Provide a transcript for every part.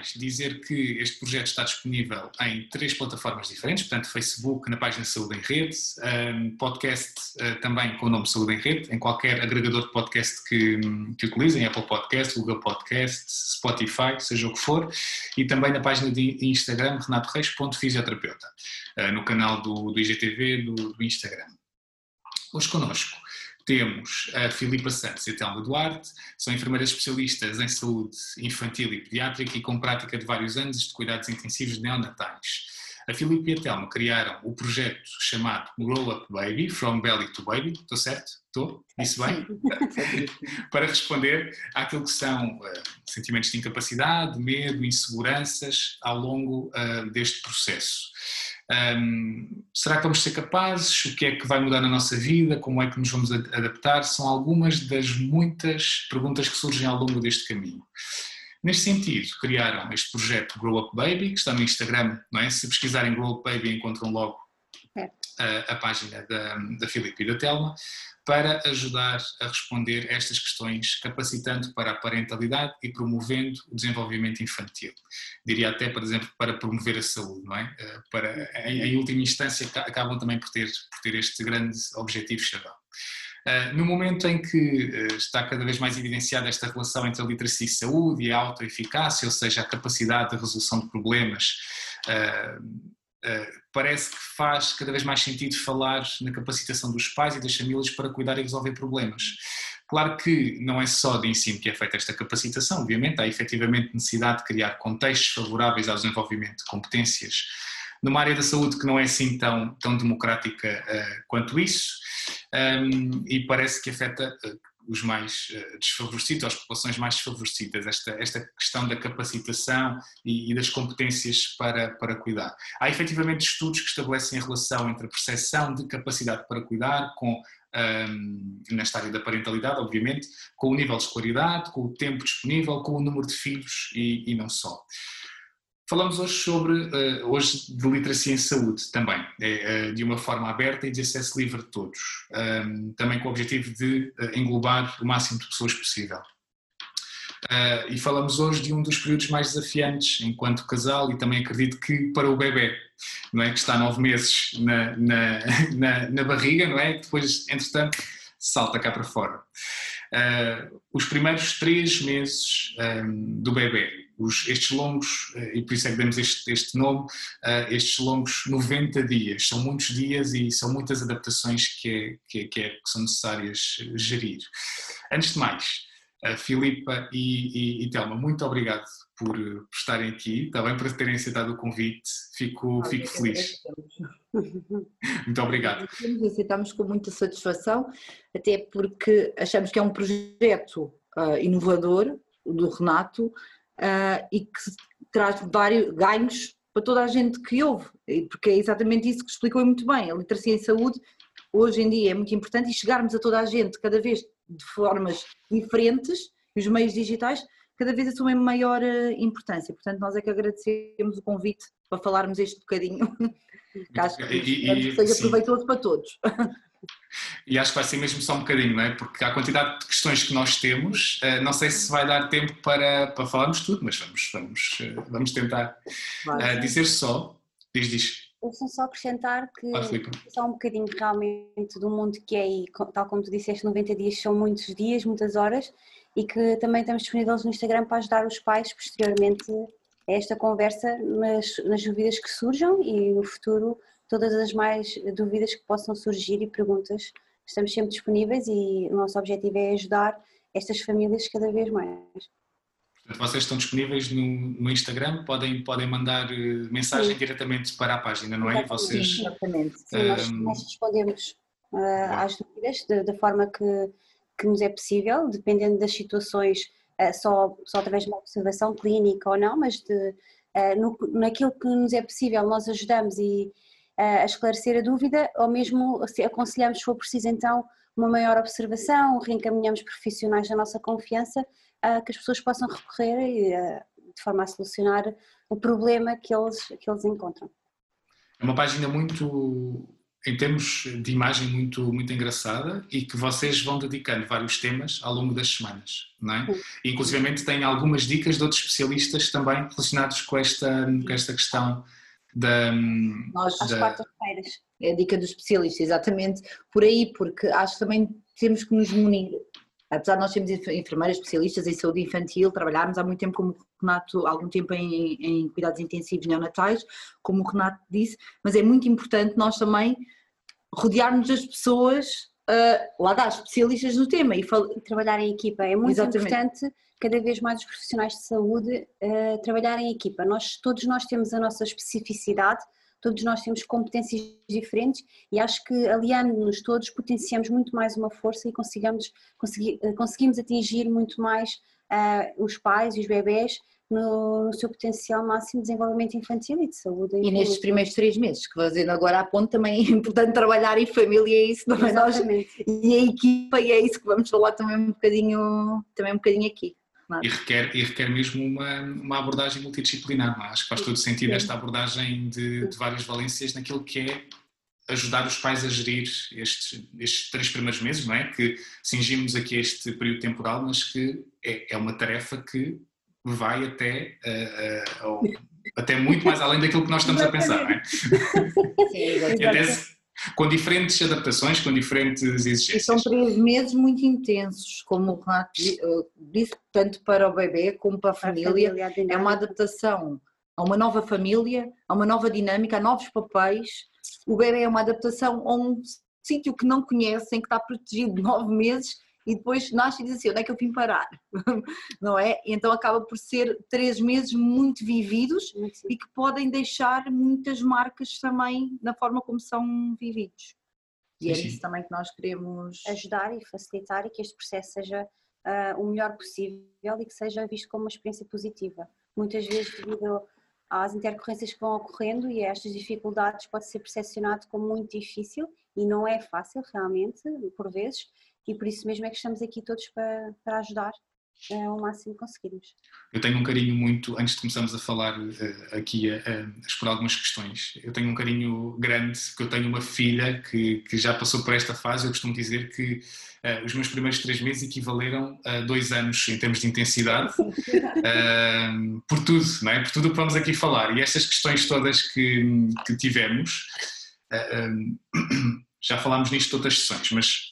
mais, dizer que este projeto está disponível em três plataformas diferentes, portanto, Facebook, na página Saúde em Rede, um, podcast uh, também com o nome Saúde em Rede, em qualquer agregador de podcast que, que utilizem, Apple Podcast, Google Podcast, Spotify, seja o que for, e também na página de Instagram, renatoreis.fisioterapeuta, uh, no canal do, do IGTV do, do Instagram. Hoje connosco temos a Filipa Santos e a Telma Duarte, são enfermeiras especialistas em saúde infantil e pediátrica e com prática de vários anos de cuidados intensivos neonatais. A Filipe e a Telma criaram o projeto chamado Grow Up Baby, From Belly to Baby, estou certo? Estou? Disse bem? Para responder àquilo que são uh, sentimentos de incapacidade, medo, inseguranças ao longo uh, deste processo. Um, será que vamos ser capazes? O que é que vai mudar na nossa vida? Como é que nos vamos adaptar? São algumas das muitas perguntas que surgem ao longo deste caminho. Neste sentido, criaram este projeto Grow Up Baby, que está no Instagram, não é? Se pesquisarem Grow Up Baby encontram logo é. a, a, página da, da Filipe e da Telma para ajudar a responder estas questões, capacitando para a parentalidade e promovendo o desenvolvimento infantil. Diria até, por exemplo, para promover a saúde, não é? Eh, para, em, em última instância, acabam também por ter, por ter este grande objetivo chavão. Uh, no momento em que uh, está cada vez mais evidenciada esta relação entre a literacia e saúde e a autoeficácia, ou seja, a capacidade de resolução de problemas, parece que faz cada vez mais sentido falar na capacitação dos pais e das famílias para cuidar e resolver problemas. Claro que não é só de ensino que é feita esta capacitação, obviamente, há efetivamente necessidade de criar contextos favoráveis ao desenvolvimento de competências numa área da saúde que não é assim tão, tão democrática uh, quanto isso, um, ehm, e parece que afeta uh, os mais eh, desfavorecidos, as populações mais desfavorecidas, esta, esta questão da capacitação e, e, das competências para, para cuidar. Há efetivamente estudos que estabelecem a relação entre a percepção de capacidade para cuidar com um, nesta área da parentalidade, obviamente, com o nível de escolaridade, com o tempo disponível, com o número de filhos e, e não só. Falamos hoje sobre, uh, hoje de literacia em saúde também, é, uh, de uma forma aberta e de acesso livre de todos, um, também com o objetivo de uh, englobar o máximo de pessoas possível. e falamos hoje de um dos períodos mais desafiantes enquanto casal e também acredito que para o bebê, não é? Que está nove meses na, na, na, na barriga, não é? Depois, entretanto, salta cá para fora. os primeiros três meses um, do bebê os, estes longos, eh, e por isso é que demos este, este nome, uh, estes longos 90 dias. São muitos dias e são muitas adaptações que, é, que, é, que, é, que são necessárias gerir. Antes de mais, uh, Filipa e, e, e Telma, muito obrigado por, por, estarem aqui, também por terem aceitado o convite, fico, fico feliz. Muito obrigado. Aceitamos com muita satisfação, até porque achamos que é um projeto uh, inovador do Renato, uh, e que traz vários ganhos para toda a gente que ouve, porque é exatamente isso que explicou muito bem. A literacia em saúde hoje em dia é muito importante e chegarmos a toda a gente cada vez de formas diferentes, os meios digitais cada vez assumem maior ah, importância. Portanto, nós é que agradecemos o convite para falarmos este bocadinho, que acho que, e, e, seja sim. proveitoso para todos. E acho que vai ser mesmo só um bocadinho, não é? Porque a quantidade de questões que nós temos, eh, não sei se vai dar tempo para, para falarmos tudo, mas vamos, vamos, eh, vamos tentar vai, uh, dizer só. Diz, diz. Deixa só acrescentar que ah, só um bocadinho realmente do mundo que é, e tal como tu disseste, 90 dias são muitos dias, muitas horas, e que também estamos disponíveis no Instagram para ajudar os pais posteriormente a esta conversa nas, nas dúvidas que surjam e no futuro todas as mais dúvidas que possam surgir e perguntas. Estamos sempre disponíveis e o nosso objetivo é ajudar estas famílias cada vez mais. Portanto, vocês estão disponíveis no, no Instagram, podem, podem mandar eh, mensagem Sim. diretamente para a página, não é? Vocês, Sim, exatamente. Sim, um... nós, nós, respondemos uh, às dúvidas da forma que, que nos é possível, dependendo das situações, uh, só, só através de uma observação clínica ou não, mas de, uh, no, naquilo que nos é possível nós ajudamos e, a esclarecer a dúvida, ou mesmo se aconselhamos, se for preciso, então, uma maior observação, reencaminhamos profissionais da nossa confiança a que as pessoas possam recorrer de forma a solucionar o problema que eles, que eles encontram. É uma página muito em termos de imagem muito, muito engraçada e que vocês vão dedicando vários temas ao longo das semanas, não é? E, inclusivamente tem algumas dicas de outros especialistas também relacionados com esta, com esta questão da... Nós, da... às quartas-feiras. É a dica do especialista, exatamente por aí, porque acho que também temos que nos munir apesar de nós sermos enfermeiras especialistas em saúde infantil, trabalharmos há muito tempo, como o Renato, algum tempo em, em cuidados intensivos neonatais, como o Renato disse, mas é muito importante nós também rodearmos as pessoas, uh, lá dá, especialistas no tema e, e, trabalhar em equipa. É muito Exatamente. importante cada vez mais os profissionais de saúde uh, trabalhar em equipa. Nós, todos nós temos a nossa especificidade, todos nós temos competências diferentes e acho que aliando-nos todos potenciamos muito mais uma força e conseguimos, consegui, eh, conseguimos atingir muito mais uh, os pais e os bebés no, no, seu potencial máximo de desenvolvimento infantil e de saúde. E nestes primeiros três meses, que fazendo agora a ponto, também é importante trabalhar em família, é isso, não é? Nós, e a equipa, e é isso que vamos falar também um bocadinho, também um bocadinho aqui. E, requer, e requer mesmo uma, uma abordagem multidisciplinar, é? acho que faz todo sentido esta abordagem de, de, várias valências naquilo que é ajudar os pais a gerir estes, estes três primeiros meses, não é? Que cingimos aqui este período temporal, mas que é, é uma tarefa que vai até, uh, uh, até muito mais além daquilo que nós estamos a pensar, não é? Sim, até, com diferentes adaptações, com diferentes exigências. E são três meses muito intensos, como o Renato eh, disse, tanto para o bebê como para a família. A família é uma adaptação a uma nova família, a uma nova dinâmica, a novos papéis. O bebê é uma adaptação a um sítio que não conhecem, que está protegido de nove meses e depois nasce e diz assim, onde é que eu vim parar? Não é? Então acaba por ser três meses muito vividos e que podem deixar muitas marcas também na forma como são vividos. E é isso também que nós queremos ajudar e facilitar e que este processo seja uh, o melhor possível e que seja visto como uma experiência positiva. Muitas vezes, devido às intercorrências que vão ocorrendo e a estas dificuldades, pode ser percepcionado como muito difícil e não é fácil realmente, por vezes, e por isso mesmo é que estamos aqui todos para, para ajudar uh, ao máximo que conseguirmos. Eu tenho um carinho muito, antes de começarmos a falar uh, aqui a, a, explorar algumas questões, eu tenho um carinho grande, porque eu tenho uma filha que, que já passou por esta fase, eu costumo dizer que uh, os meus primeiros três meses equivaleram a dois anos em termos de intensidade, por tudo, não é? por tudo o que vamos aqui falar. E estas questões todas que, que tivemos, já falámos nisto todas as sessões, mas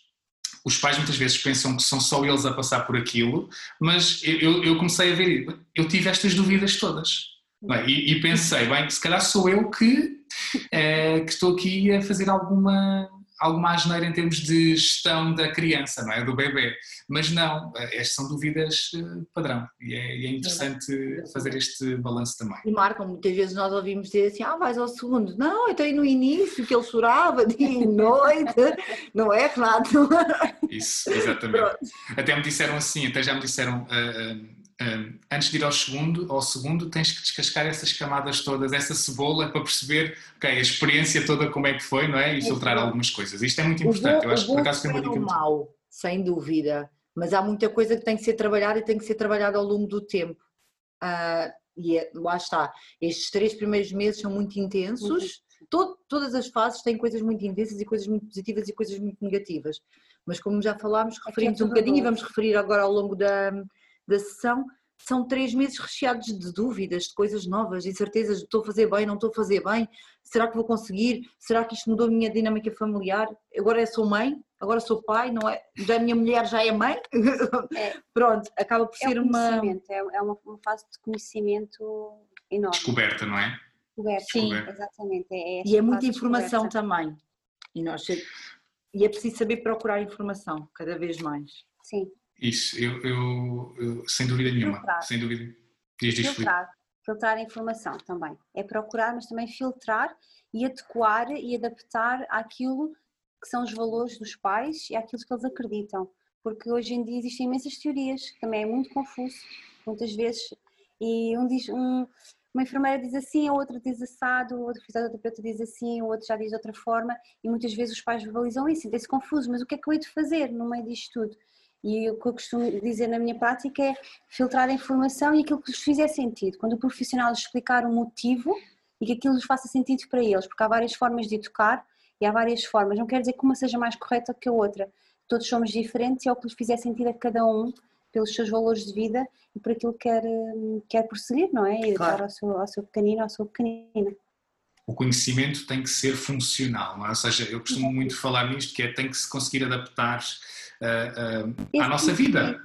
os pais muitas vezes pensam que são só eles a passar por aquilo, mas eu, eu comecei a ver, eu tive estas dúvidas todas. É? E, e, pensei, bem, se calhar sou eu que, é, que estou aqui a fazer alguma, alguma asneira em termos de gestão da criança, não é? Do bebê. Mas não, estas são dúvidas eh, padrão e é, é interessante fazer este balanço também. E marcam, muitas vezes nós ouvimos dizer assim, ah, vais ao segundo. Não, eu tenho no início que ele chorava dia e noite, não é, Renato? Isso, exatamente. Pronto. Até me disseram assim, até já me disseram... Uh, uh, antes de ir ao segundo, ao segundo, tens que descascar essas camadas todas, essa cebola, para perceber okay, a experiência toda como é que foi, não é? E filtrar algumas coisas. Isto é muito importante. Eu acho que por acaso tem uma dica. Muito... Mal, sem dúvida, mas há muita coisa que tem que ser trabalhada e tem que ser trabalhada ao longo do tempo. Uh, e é, lá está. Estes três primeiros meses são muito intensos. Uhum. Todo, todas as fases têm coisas muito intensas e coisas muito positivas e coisas muito negativas. Mas como já falámos, é referimos é um bocadinho bom. e vamos referir agora ao longo da, da sessão, são três meses recheados de dúvidas, de coisas novas, incertezas, estou a fazer bem, não estou a fazer bem, será que vou conseguir, será que isto mudou a minha dinâmica familiar, agora sou mãe, agora sou pai, não é? Já a minha mulher já é mãe, é, pronto, acaba por é ser uma... É, é uma, uma fase de conhecimento enorme. Descoberta, não é? Descoberta, sim, exatamente. É e é muita informação também, e, nós, e é preciso saber procurar informação, cada vez mais. Sim. Isso, eu, eu, eu sem dúvida nenhuma, filtrar. sem dúvida. Diz, diz, filtrar, filtrar a informação também. É procurar, mas também filtrar e adequar e adaptar àquilo que são os valores dos pais e àquilo que eles acreditam. Porque hoje em dia existem imensas teorias, que também é muito confuso, muitas vezes. E um diz, um, uma enfermeira diz assim, a outra diz assado, o outro fisioterapeuta diz assim, o outro já diz de outra forma, e muitas vezes os pais verbalizam isso, sentem-se confusos, mas o que é que eu hei de fazer no meio disto tudo? E o que eu costumo dizer na minha prática é filtrar a informação e aquilo que lhes fizer sentido. Quando o profissional explicar o motivo e que aquilo lhes faça sentido para eles, porque há várias formas de educar E há várias formas, não quer dizer que uma seja mais correta que a outra. Todos somos diferentes e é o que lhes fizer sentido a cada um, pelos seus valores de vida e por aquilo que quer, quer prosseguir, não é? E claro. dar ao seu, ao seu pequenino, à sua pequenina o conhecimento tem que ser funcional, é? ou seja, eu costumo muito falar nisto, que é tem que se conseguir adaptar à nossa vida.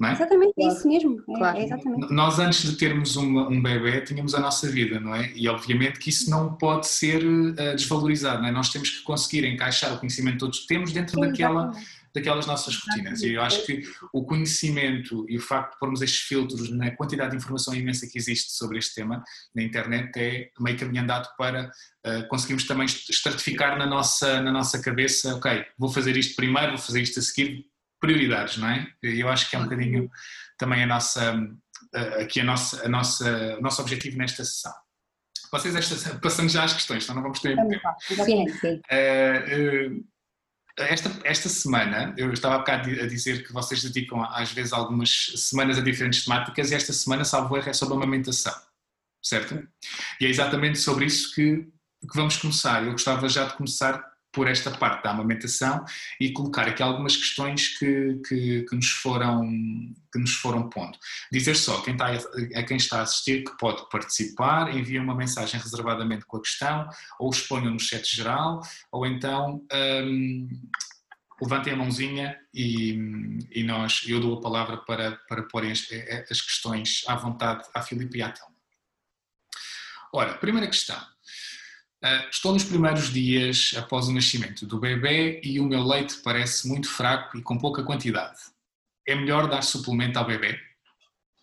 É? Exatamente, é isso mesmo. É, claro. É exatamente. Nós, antes de termos uma, um bebê, tínhamos a nossa vida, não é? E obviamente que isso não pode ser uh, desvalorizado, não é? Nós temos que conseguir encaixar o conhecimento que todos temos dentro Sim, daquela, daquelas nossas rotinas. E eu acho que o conhecimento e o facto de pormos estes filtros na quantidade de informação imensa que existe sobre este tema na internet é meio caminho andado para uh, conseguirmos também estratificar na nossa, na nossa cabeça, ok, vou fazer isto primeiro, vou fazer isto a seguir, prioridades, não é? E eu acho que é um bocadinho também a nossa, aqui a nossa, a nossa, o nosso objetivo nesta sessão. Vocês, esta, passando já às questões, então não vamos ter muito tempo. Sim, sim. Uh, uh, esta, esta semana, eu estava há bocado a dizer que vocês dedicam às vezes algumas semanas a diferentes temáticas e esta semana, salvo erro, é sobre amamentação, certo? E é exatamente sobre isso que, que vamos começar. Eu gostava já de começar por esta parte da amamentação e colocar aqui algumas questões que, que, que, nos, foram, que nos foram pondo. Dizer só quem está, a quem está a assistir que pode participar, envia uma mensagem reservadamente com a questão, ou exponha no chat geral, ou então um, levantem a mãozinha e, e, nós, eu dou a palavra para, para porem as, as questões à vontade à Filipe e à Telma. Ora, primeira questão. Uh, estou nos primeiros dias após o nascimento do bebê e o meu leite parece muito fraco e com pouca quantidade. É melhor dar suplemento ao bebê?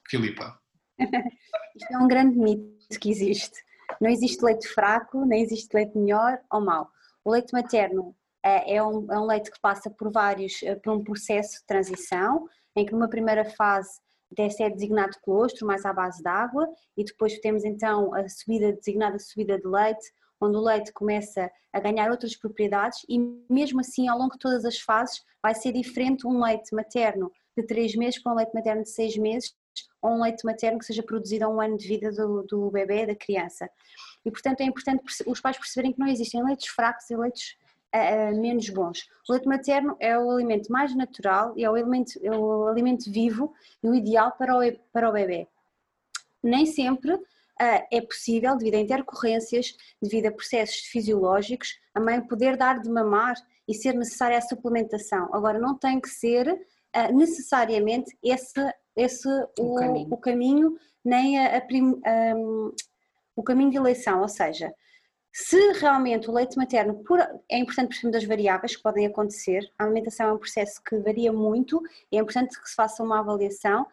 Filipa. Isto é um grande mito que existe. Não existe leite fraco, nem existe leite melhor ou mau. O leite materno uh, é, um, é um, leite que passa por vários, uh, por um processo de transição, em que numa primeira fase deve ser designado colostro, mais à base de água, e depois temos então a subida, designada subida de leite, onde o leite começa a ganhar outras propriedades e mesmo assim ao longo de todas as fases vai ser diferente um leite materno de 3 meses para um leite materno de 6 meses ou um leite materno que seja produzido a um ano de vida do, do bebê, da criança. E portanto é importante os pais perceberem que não existem leites fracos e leites uh, menos bons. O leite materno é o alimento mais natural e é o alimento, é o alimento vivo e o ideal para o, para o bebê. Nem sempre é possível, devido a intercorrências, devido a processos fisiológicos, a mãe poder dar de mamar e ser necessária a suplementação. Agora, não tem que ser ah, necessariamente esse, esse o, o, caminho. o caminho. nem a, a prim, um, o caminho de eleição, ou seja, se realmente o leite materno, por, é importante perceber das variáveis que podem acontecer, a alimentação é um processo que varia muito, é importante que se faça uma avaliação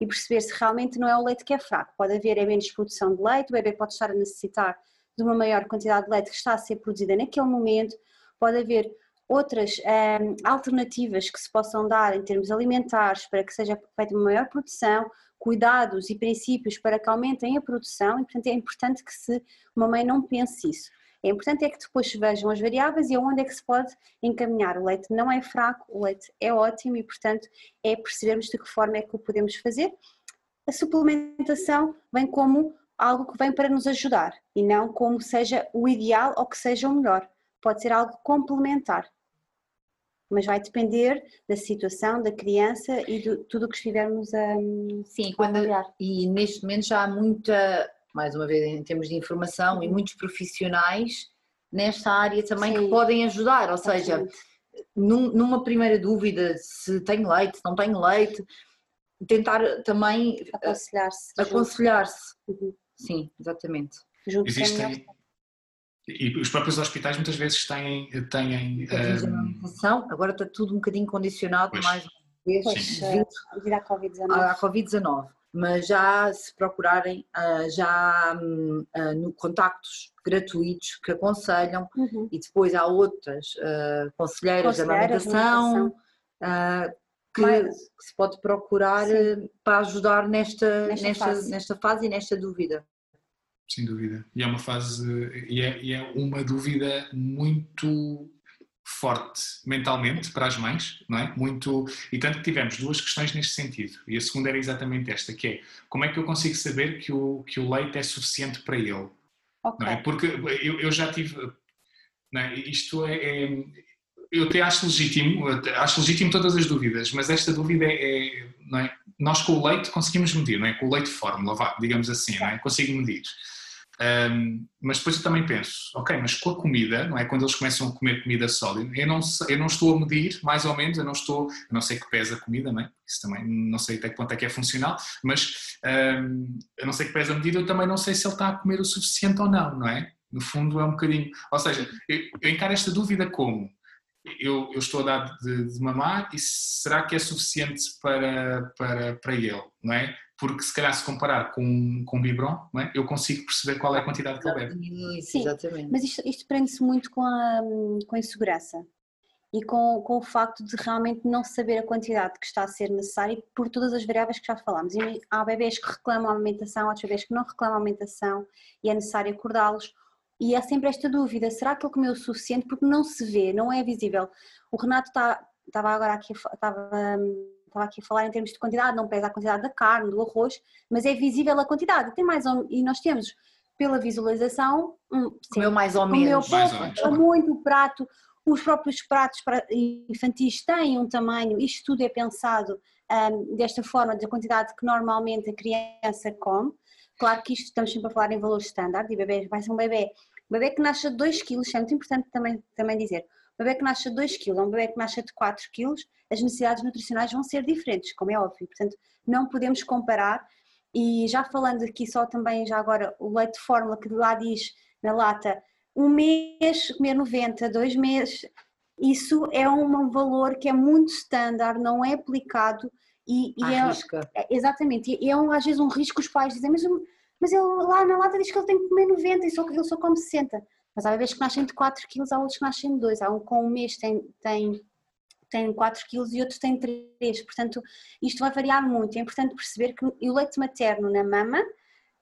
e perceber se realmente não é o leite que é fraco. Pode haver é menos produção de leite, o bebê pode estar a necessitar de uma maior quantidade de leite que está a ser produzida naquele momento, pode haver outras um, alternativas que se possam dar em termos alimentares para que seja feita uma maior produção, cuidados e princípios para que aumentem a produção e portanto é importante que se uma mãe não pense isso. É importante é que depois se vejam as variáveis e aonde é que se pode encaminhar. O leite não é fraco, o leite é ótimo e, portanto, é percebermos de que forma é que o podemos fazer. A suplementação vem como algo que vem para nos ajudar e não como seja o ideal ou que seja o melhor. Pode ser algo complementar, mas vai depender da situação da criança e de tudo o que estivermos a Sim, quando, e neste momento já há muita mais uma vez em termos de informação, uhum. e muitos profissionais nesta área também Sim. que podem ajudar, ou seja, num, numa primeira dúvida se tem leite, se não tem leite, tentar também eh, aconselhar-se. Aconselhar-se. Uhum. Sim, exatamente. Existem, e os próprios hospitais muitas vezes têm. têm um... Agora está tudo um bocadinho condicionado pois. mais uma vez devido à Covid-19. À Covid-19 mas já se procurarem, ah, já hum, ah, no contactos gratuitos que aconselham uhum. e depois há outras uh, conselheiras da amamentação que, que, se pode procurar Sim. para ajudar nesta, nesta, nesta, fase. nesta fase e nesta dúvida. Sem dúvida. E é uma fase, e é, e é uma dúvida muito forte mentalmente para as mães, não é? Muito e tanto que tivemos duas questões neste sentido. E a segunda era exatamente esta, que é como é que eu consigo saber que o que o leite é suficiente para ele? Okay. Não é? Porque eu, eu já tive é? Isto é, é, eu até acho legítimo, acho legítimo todas as dúvidas, mas esta dúvida é, não é? Nós com o leite conseguimos medir, não é? Com o leite fórmula, vá, digamos assim, não é? Consigo medir. Um, mas depois eu também penso, ok, mas com a comida, não é? Quando eles começam a comer comida sólida, eu não, eu não estou a medir, mais ou menos, eu não estou, eu não sei que pesa a comida, não é? Isso também não sei até que ponto é que é funcional, mas um, eu não sei que pesa a medida, eu também não sei se ele está a comer o suficiente ou não, não é? No fundo é um bocadinho, ou seja, eu, eu encaro esta dúvida como eu, eu, estou a dar de, de, mamar e será que é suficiente para, para, para ele, não é? Porque se calhar se comparar com, com o biberon, não é? eu consigo perceber qual é a quantidade que ele bebe. Sim, exatamente. Mas isto, isto prende-se muito com a, com a insegurança e com, com o facto de realmente não saber a quantidade que está a ser necessária por todas as variáveis que já falámos. E há bebês que reclamam a alimentação, há outros bebês que não reclamam a alimentação e é necessário acordá-los e há sempre esta dúvida: será que ele comeu o suficiente? Porque não se vê, não é visível. O Renato está, estava agora aqui, estava, estava aqui a falar em termos de quantidade, não pesa a quantidade da carne, do arroz, mas é visível a quantidade. Tem mais e nós temos pela visualização, um, comeu mais ou menos, pouco, mais ou muito o prato. Os próprios pratos infantis têm um tamanho, isto tudo é pensado um, desta forma, da quantidade que normalmente a criança come. Claro que isto estamos sempre a falar em valores standard e bebê vai ser um bebê um bebê que nasce de 2 kg, é muito importante também, também dizer, um bebê que nasce de 2 kg, um bebê que nasce de 4 kg, as necessidades nutricionais vão ser diferentes, como é óbvio, portanto não podemos comparar. E já falando aqui só também já agora o leite de fórmula que lá diz na lata um mês comer 90, dois meses, isso é um valor que é muito standard, não é aplicado e, e é, é, exatamente, e é um, às vezes um risco os pais dizem, mas mas ele lá na lata diz que ele tem que comer 90 e só, ele só come 60. Mas há bebês que nascem de 4 kg, há outros que nascem de 2. Há um com um mês tem, tem, tem 4 kg e outros têm 3. Portanto, isto vai variar muito. É importante perceber que o leite materno na mama,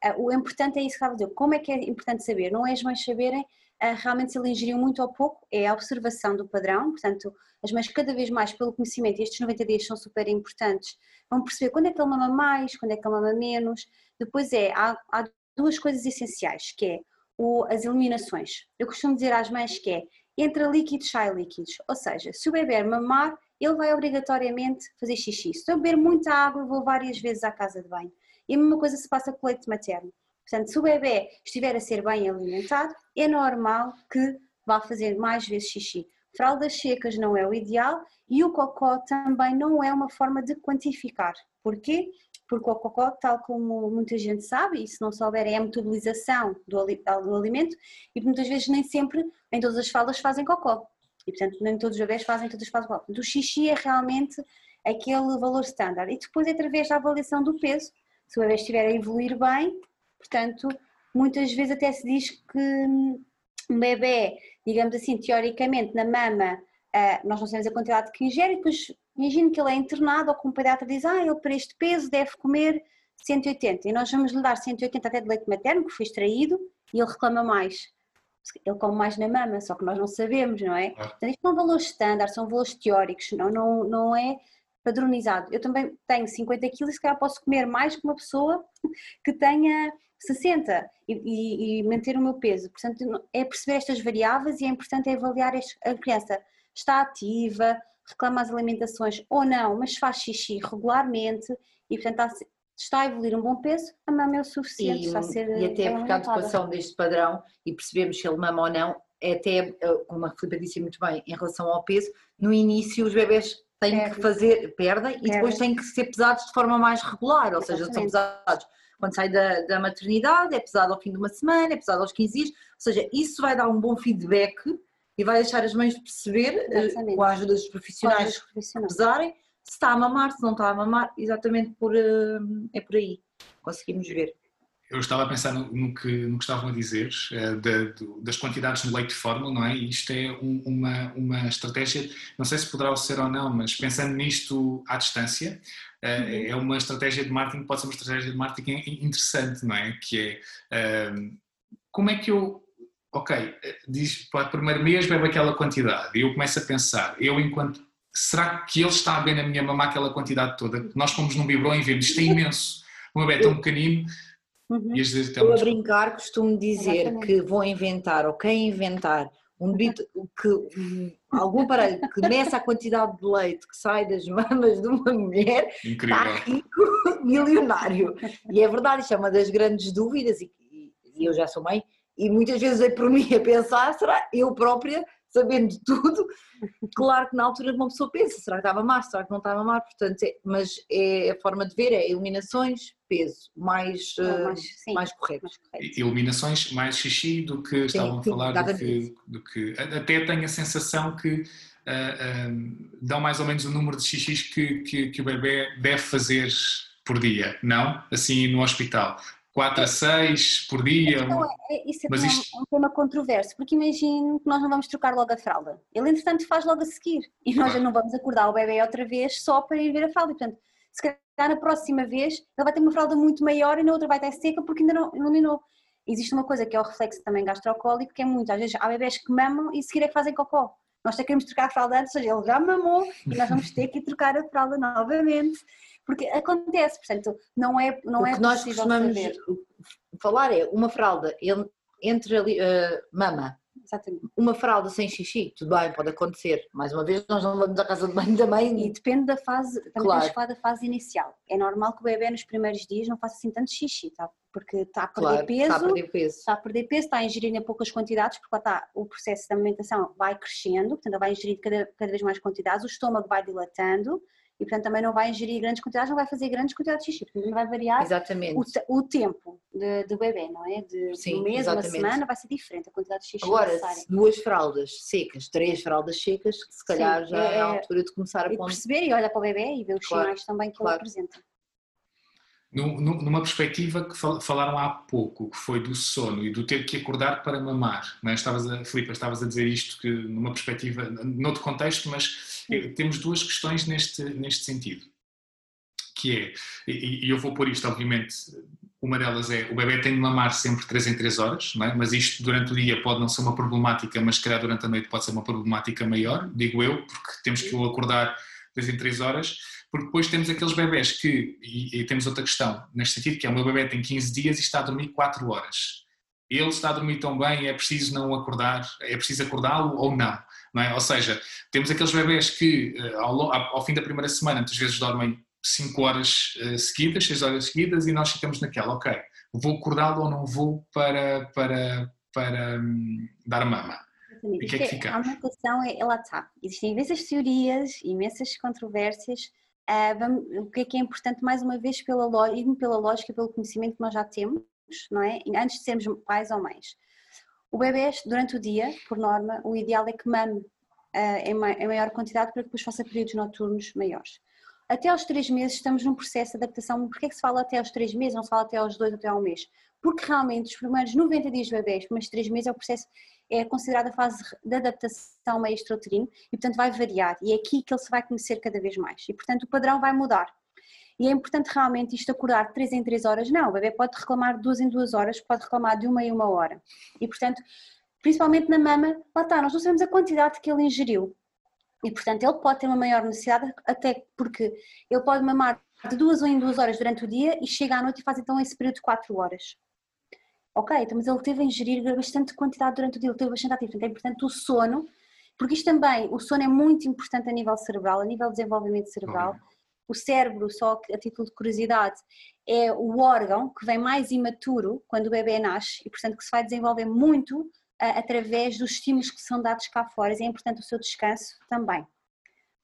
eh, o importante é isso que estava a dizer. Como é que é importante saber? Não é as mães saberem eh, realmente se ele ingeriu muito ou pouco, é a observação do padrão. Portanto, as mães cada vez mais pelo conhecimento, estes 90 dias são super importantes, vão perceber quando é que ele mama mais, quando é que ele mama menos, depois é, há, há duas coisas essenciais, que é o, as eliminações. Eu costumo dizer às mães que é entre líquidos sai líquidos, ou seja, se o bebê mamar, ele vai obrigatoriamente fazer xixi. Se eu beber muita água, vou várias vezes à casa de banho. E a mesma coisa se passa com o leite materno. Portanto, se o bebê estiver a ser bem alimentado, é normal que vá fazer mais vezes xixi. Fraldas secas não é o ideal e o cocó também não é uma forma de quantificar. Porquê? Porque o cocó, tal como muita gente sabe, e se não souber, é a metabolização do, do alimento, e muitas vezes nem sempre, em todas as falas, fazem cocó. E portanto, nem todos os bebés fazem todas as falas cocó. Do xixi é realmente aquele valor standard. E depois, através da avaliação do peso, se o bebê estiver a evoluir bem, portanto, muitas vezes até se diz que um bebê, digamos assim, teoricamente, na mama, ah, nós não sabemos a quantidade que ingere, e depois Imagino que ele é internado ou que um pediatra diz, ah, ele para este peso deve comer 180 e nós vamos lhe dar 180 até de leite materno que foi extraído e ele reclama mais. Ele come mais na mama, só que nós não sabemos, não é? Portanto, isto são valores standard, são valores teóricos, não, não, não é padronizado. Eu também tenho 50 quilos e se calhar posso comer mais que uma pessoa que tenha 60 e, e, e, manter o meu peso. Portanto, é perceber estas variáveis e é importante avaliar a criança está ativa, reclama as alimentações ou não, mas faz xixi regularmente e, portanto, está a evoluir um bom peso, a mama é o suficiente. E, está a ser e até porque a adequação deste padrão e percebemos se ele mama ou não, é até, eh, como a Filipe disse muito bem, em relação ao peso, no início os bebés têm Perde. que fazer, perdem Perde. e depois têm que ser pesados de forma mais regular, ou seja, são pesados quando sai da, da maternidade, é pesado ao fim de uma semana, é pesado aos 15 dias, ou seja, isso vai dar um bom feedback e vai deixar as mães de perceber, eh, exatamente. com a ajuda dos profissionais, profissionais. pesarem, se está a mamar, se não está a mamar, exatamente por, eh, é por aí, conseguimos ver. Eu estava a pensar no, no, que, no que, estavam a dizer, da, do, das quantidades no leite de fórmula, não é? E isto é um, uma, uma estratégia, não sei se poderá ser ou não, mas pensando nisto à distância, uh, é uma estratégia de marketing, pode ser uma estratégia de marketing interessante, não é? Que é, como é que eu ok, diz para o primeiro mês bebe aquela quantidade, e eu começo a pensar, eu enquanto, será que ele está a beber na minha mamá aquela quantidade toda? Nós fomos num biberon e vemos, isto é imenso, um bebê tão pequenino, Uhum. Eu a brincar costumo dizer Exatamente. que vou inventar, ou quem inventar, um debito que um, algum aparelho que meça a quantidade de leite que sai das mamas de uma mulher Incrível. está rico, milionário. E é verdade, isto é uma das grandes dúvidas, e, e eu já sou mãe, e muitas vezes é por mim a pensar, será eu própria, sabendo de tudo, claro que na altura uma pessoa pensa, será que estava má, será que não estava má, portanto, é, mas é a forma de ver, é eliminações, peso, mais, Não, uh, mais, sim, mais correto. mais correto. Eliminações mais xixi do que estavam a sim, falar, do que, do que- Até tenho a sensação que ah, dão mais ou menos o número de xixis que, que, que o bebê deve fazer por dia, não? Assim no hospital. 4 a 6 por dia. Então, é- isso é Mas um, isto- um tema controverso, porque imagino que nós não vamos trocar logo a fralda. Ele, entretanto, faz logo a seguir. E nós já não vamos acordar o bebê outra vez só para ir ver a fralda. Portanto, se calhar na próxima vez ele vai ter uma fralda muito maior e na outra vai estar seca porque ainda não, ninou. Existe uma coisa que é o reflexo também gastrocólico, que é muito, às vezes há bebés que mamam e seguir é que fazem cocó. Nós até queremos trocar a fralda antes, ou seja, ele já mamou e nós vamos ter que trocar a fralda novamente. Porque acontece, portanto, não é, não o é que nós costumamos saber. falar é uma fralda en- entre ali, uh, mama, Exatamente. uma fralda sem xixi, tudo bem, pode acontecer. Mais uma vez, nós não vamos à casa de banho da mãe. E depende da fase, também Claro. temos falar da fase inicial. É normal que o bebê nos primeiros dias não faça assim tanto xixi, tá? porque está a perder claro, peso, está a perder peso. está a perder peso, está a ingerir em poucas quantidades, porque lá está, o processo de alimentação vai crescendo, portanto vai ingerir cada, cada vez mais quantidades, o estômago vai dilatando e portanto também não vai ingerir grandes quantidades, não vai fazer grandes quantidades de xixi, portanto também vai variar Exatamente. o, o tempo de- do bebê, não é? De, Sim, um mês, uma exatamente. semana, vai ser diferente a quantidade de xixi Agora, necessária. duas fraldas secas, três fraldas secas, se calhar já é, é- a altura de começar a E perceber e olhar para o bebê e ver os Claro, sinais também que claro. ele apresenta. Num- num- Numa perspectiva que fal- falaram há pouco, que foi do sono e do ter que acordar para mamar. Não é? estavas a, Filipe, estavas a dizer isto que numa perspectiva, noutro contexto, mas temos duas questões neste, neste sentido. Que é, e, e eu vou pôr isto, obviamente, uma delas é o bebê tem de mamar sempre 3 em 3 horas, é? mas isto durante o dia pode não ser uma problemática, mas se calhar durante a noite pode ser uma problemática maior, digo eu, porque temos que o acordar 3 em 3 horas, porque depois temos aqueles bebés que, e, e temos outra questão neste sentido, que é o meu bebê tem 15 dias e está a dormir 4 horas. Ele está a dormir tão bem, é preciso não acordar, é preciso acordá-lo ou não é? Ou seja, temos aqueles bebés que eh, ao, ao fim da primeira semana muitas vezes dormem 5 horas eh, seguidas, 6 horas seguidas e nós ficamos naquela, ok, vou acordá-lo ou não vou para, para, para hum, dar mama. Exatamente. E que é que Isto ficamos? A alimentação é, lá está. Existem imensas teorias, imensas controvérsias. Ah, vamos- o que é que é importante, mais uma vez, pela, pela lógica, pelo conhecimento que nós já temos, não é? Antes de sermos pais ou mães. O bebê, durante o dia, por norma, o ideal é que mame em, ma- em maior quantidade para que depois faça períodos noturnos maiores. Até aos três meses estamos num processo de adaptação. Porquê é que se fala até aos três meses, não se fala até aos dois, até ao mês? Porque realmente os primeiros 90 dias de bebê, os primeiros três meses é o processo é considerada a fase de adaptação meio extrauterino e, portanto, vai variar. E é aqui que ele se vai conhecer cada vez mais. E, portanto, o padrão vai mudar. E é importante realmente isto acordar de 3 em 3 horas. Não, o bebê pode reclamar de 2 em 2 horas, pode reclamar de uma em uma hora. E, portanto, principalmente na mama, lá está, nós não sabemos a quantidade que ele ingeriu. E, portanto, ele pode ter uma maior necessidade, até porque ele pode mamar de duas ou em duas horas durante o dia e chega à noite e faz então esse período de 4 horas. Ok, então, mas ele teve a ingerir bastante quantidade durante o dia, ele teve bastante ativo. Portanto, é importante o sono, porque isto também, o sono é muito importante a nível cerebral, a nível de desenvolvimento cerebral. O cérebro, só a título de curiosidade, é o órgão que vem mais imaturo quando o bebê nasce e, portanto, que se vai desenvolver muito ah, através dos estímulos que são dados cá fora. E é importante o seu descanso também.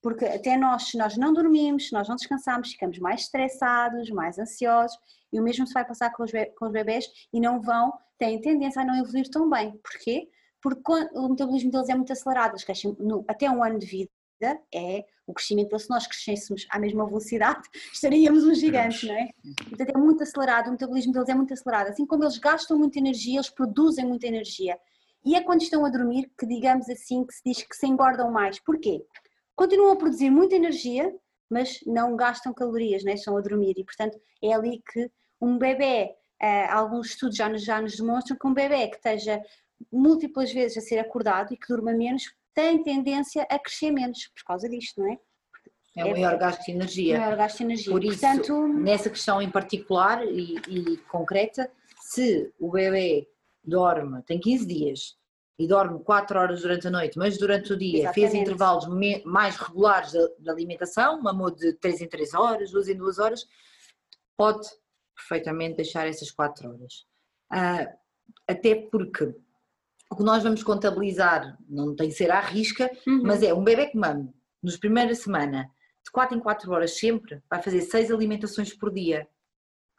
Porque até nós, se nós não dormimos, se nós não descansamos, ficamos mais estressados, mais ansiosos, e o mesmo se vai passar com os, be- com os e não vão, têm tendência a não evoluir tão bem. Porquê? Porque o metabolismo deles é muito acelerado, eles crescem no- até um ano de vida, é o crescimento se nós crescêssemos à mesma velocidade, estaríamos uns gigantes, não é? Portanto, é muito acelerado, o metabolismo deles é muito acelerado. Assim como eles gastam muita energia, eles produzem muita energia. E é quando estão a dormir que, digamos assim, que se diz que se engordam mais. Porquê? Continuam a produzir muita energia, mas não gastam calorias, né? estão a dormir. E, portanto, é ali que um bebê, eh, alguns estudos já nos, já nos demonstram que um bebê que esteja múltiplas vezes a ser acordado e que durma menos, tem tendência a crescer menos por causa disto, não é? É o É- maior gasto de energia. Maior gasto de energia. Por isso, Portanto, nessa questão em particular e, e concreta, se o bebê dorme, tem 15 dias, e dorme 4 horas durante a noite, mas durante o dia Exatamente. fez intervalos mais regulares de, alimentação, mamou de 3 em 3 horas, 2 em 2 horas, pode perfeitamente deixar essas 4 horas. Uh, até porque o que nós vamos contabilizar não tem que ser à risca, uhum. mas é um bebê que mama nos primeira semana de 4 em 4 horas sempre, vai fazer 6 alimentações por dia,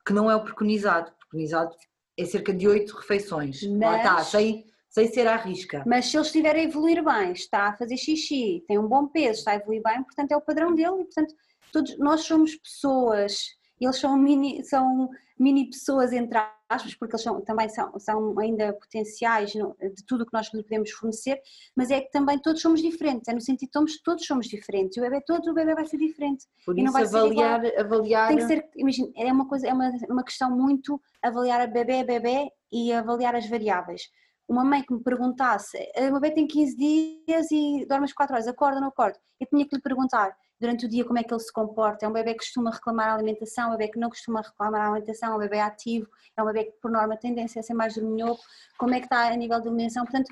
que não é o preconizado. O preconizado é cerca de 8 refeições. Mas... Lá está, sem, sem ser à risca. Mas se ele estiver a evoluir bem, está a fazer xixi, tem um bom peso, está a evoluir bem, portanto é o padrão dele e portanto todos nós somos pessoas eles são mini, são mini pessoas entre aspas, porque eles são, também são, são ainda potenciais de tudo o que nós lhe podemos fornecer, mas é que também todos somos diferentes, é no sentido que todos somos diferentes, o bebê todo, o bebê vai ser diferente. Por isso avaliar, avaliar... Tem que ser, imagina, é uma coisa, é uma, uma questão muito avaliar a bebê a bebê e avaliar as variáveis. Uma mãe que me perguntasse, o bebê tem 15 dias e dorme às 4 horas, acorda ou não acorda? Eu tinha que lhe perguntar, durante o dia como é que ele se comporta. É um bebê que costuma reclamar a alimentação, é um bebê que não costuma reclamar a alimentação, é um bebê ativo, é um bebê que por norma tendência a ser mais dorminhoco, como é que está a nível de alimentação. Portanto,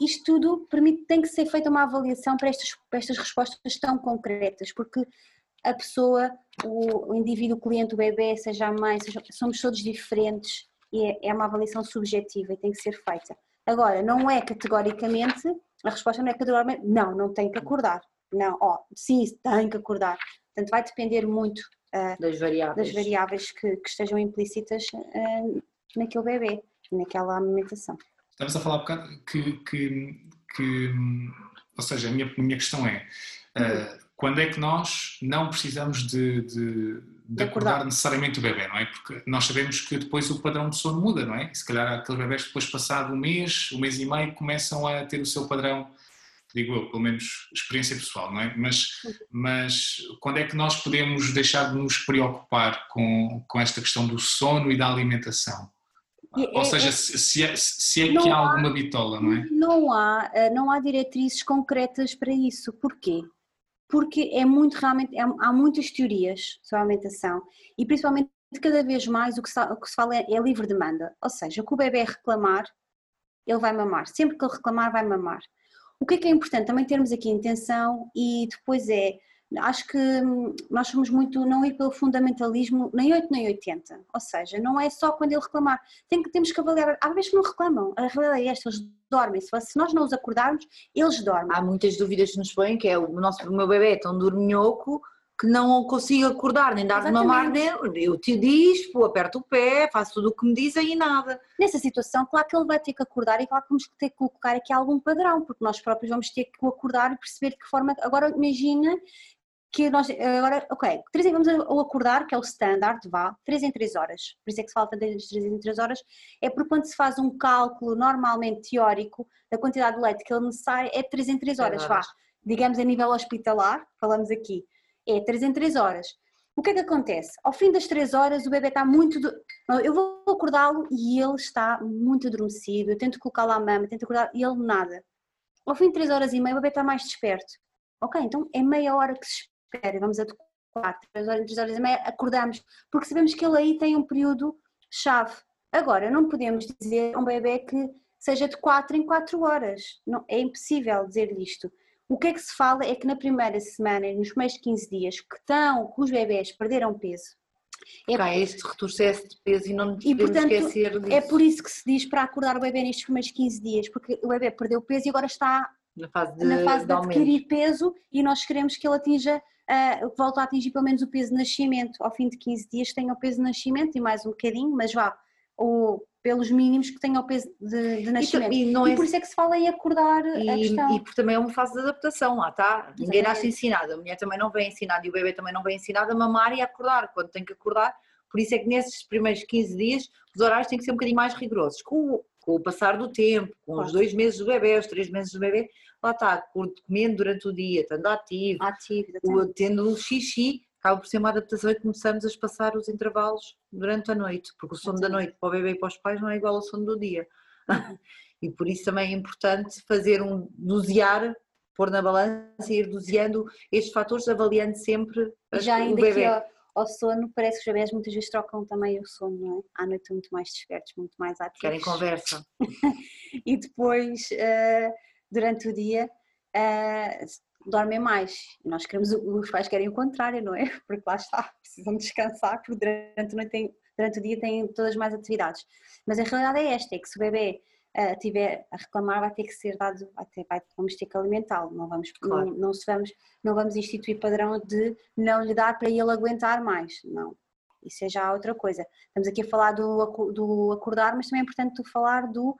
isto tudo permite, tem que ser feita uma avaliação para estas, para estas respostas tão concretas, porque a pessoa, o, o indivíduo, o cliente, o bebê, seja a mãe, seja, somos todos diferentes e é, é uma avaliação subjetiva e tem que ser feita. Agora, não é categoricamente, a resposta não é categoricamente, não, não tem que acordar não, ó, sim, tem que acordar. Portanto, vai depender muito uh, das variáveis, das variáveis que, que estejam implícitas uh, naquele bebê, naquela alimentação. Estamos a falar um bocado que, que, que ou seja, a minha, a minha questão é uh, quando é que nós não precisamos de, de, de acordar necessariamente o bebê, não é? Porque nós sabemos que depois o padrão de sono muda, não é? E se calhar aqueles bebés depois passado um mês, um mês e meio começam a ter o seu padrão digo eu, pelo menos experiência pessoal, não é? Mas, mas quando é que nós podemos deixar de nos preocupar com, com esta questão do sono e da alimentação? Ou é, seja, é, se, é, se é que há, há alguma bitola, não é? Não há, eh, não há diretrizes concretas para isso. Porquê? Porque é muito realmente, é, há muitas teorias sobre a alimentação e principalmente cada vez mais o que se, o que se fala é, é livre demanda. Ou seja, que o bebê reclamar, ele vai mamar. Sempre que ele reclamar, vai mamar. O que é que é importante? Também termos aqui intenção e depois é, acho que hum, nós somos muito, não ir pelo fundamentalismo nem 8 nem 80, ou seja, não é só quando ele reclamar, Tem que, temos que avaliar, há vezes que não reclamam, a realidade é esta, eles dormem, se nós não os acordarmos, eles dormem. Há muitas dúvidas que nos põem, que é o nosso o meu bebê é tão dorminhoco que não consigo acordar nem dar de mamar nele, eu te dispo, aperto o pé, faço tudo o que me dizem e nada. Nessa situação, claro que ele vai ter que acordar e claro que vamos ter que colocar aqui algum padrão, porque nós próprios vamos ter que acordar e perceber de que forma. Agora imagina que nós, agora, ok, três, vamos ao acordar, que é o standard, vá, 3 em 3 horas, por isso é que se falta das 3 em 3 horas, é porque quando se faz um cálculo normalmente teórico da quantidade de leite que ele necessário, é 3 em 3 horas, vá, digamos a nível hospitalar, falamos aqui, é 3 em 3 horas. O que é que acontece? Ao fim das 3 horas o bebê está muito. Do... Eu vou acordá-lo e ele está muito adormecido. Eu tento colocá-lo à mama, tento acordar e ele nada. Ao fim de 3 horas e meia o bebê está mais desperto. Ok, então é meia hora que se espera. Vamos adequar 3 horas, 3 horas e meia, acordamos. Porque sabemos que ele aí tem um período chave. Agora, não podemos dizer a um bebê que seja de 4 em 4 horas. Não, é impossível dizer isto. O que é que se fala é que na primeira semana, nos primeiros 15 dias, que estão, que os bebés perderam peso, é Cá, este retrocesso de peso e não nos e, portanto, esquecer disso. É por isso que se diz para acordar o bebê nestes primeiros 15 dias, porque o bebê perdeu peso e agora está na fase de, na fase de, de adquirir peso e nós queremos que ele atinja, uh, volte a atingir pelo menos o peso de nascimento. Ao fim de 15 dias tenha o peso de nascimento e mais um bocadinho, mas vá, o, pelos mínimos que tenham o peso de, de nascimento. E, e, e, por isso é que se fala em acordar e, a questão. E porque também é uma fase de adaptação, lá está. Ninguém nasce ensinado, a mulher também não vem ensinada e o bebê também não vem ensinado a mamar e a acordar quando tem que acordar. Por isso é que nesses primeiros 15 dias os horários têm que ser um bocadinho mais rigorosos. Com o, com o passar do tempo, com claro. os dois meses do bebê, os três meses do bebê, lá está, comendo durante o dia, estando ativo, ativo tendo xixi, acaba por ser uma adaptação e começamos a espaçar os intervalos durante a noite, porque o sono da noite para o bebê e para os pais não é igual ao sono do dia. e por isso também é importante fazer um dosear, pôr na balança e ir doseando estes fatores, avaliando sempre Já ainda o bebê. Ao, ao, sono, parece que os bebés muitas vezes trocam também o sono, não é? À noite muito mais despertos, muito mais ativos. Querem conversa. e depois uh, durante o dia uh, dormem mais. Nós queremos, os pais querem o contrário, não é? Porque lá está, precisam descansar, porque durante, noite tem, durante o dia têm todas mais atividades. Mas a realidade é esta, é que se o bebê uh, tiver a reclamar vai ter que ser dado, vai ter, vai, vamos ter que alimentá-lo, não vamos, claro. não, não, se vamos, não vamos instituir padrão de não lhe dar para ele aguentar mais, não. Isso é já outra coisa. Estamos aqui a falar do, do acordar, mas também é importante falar do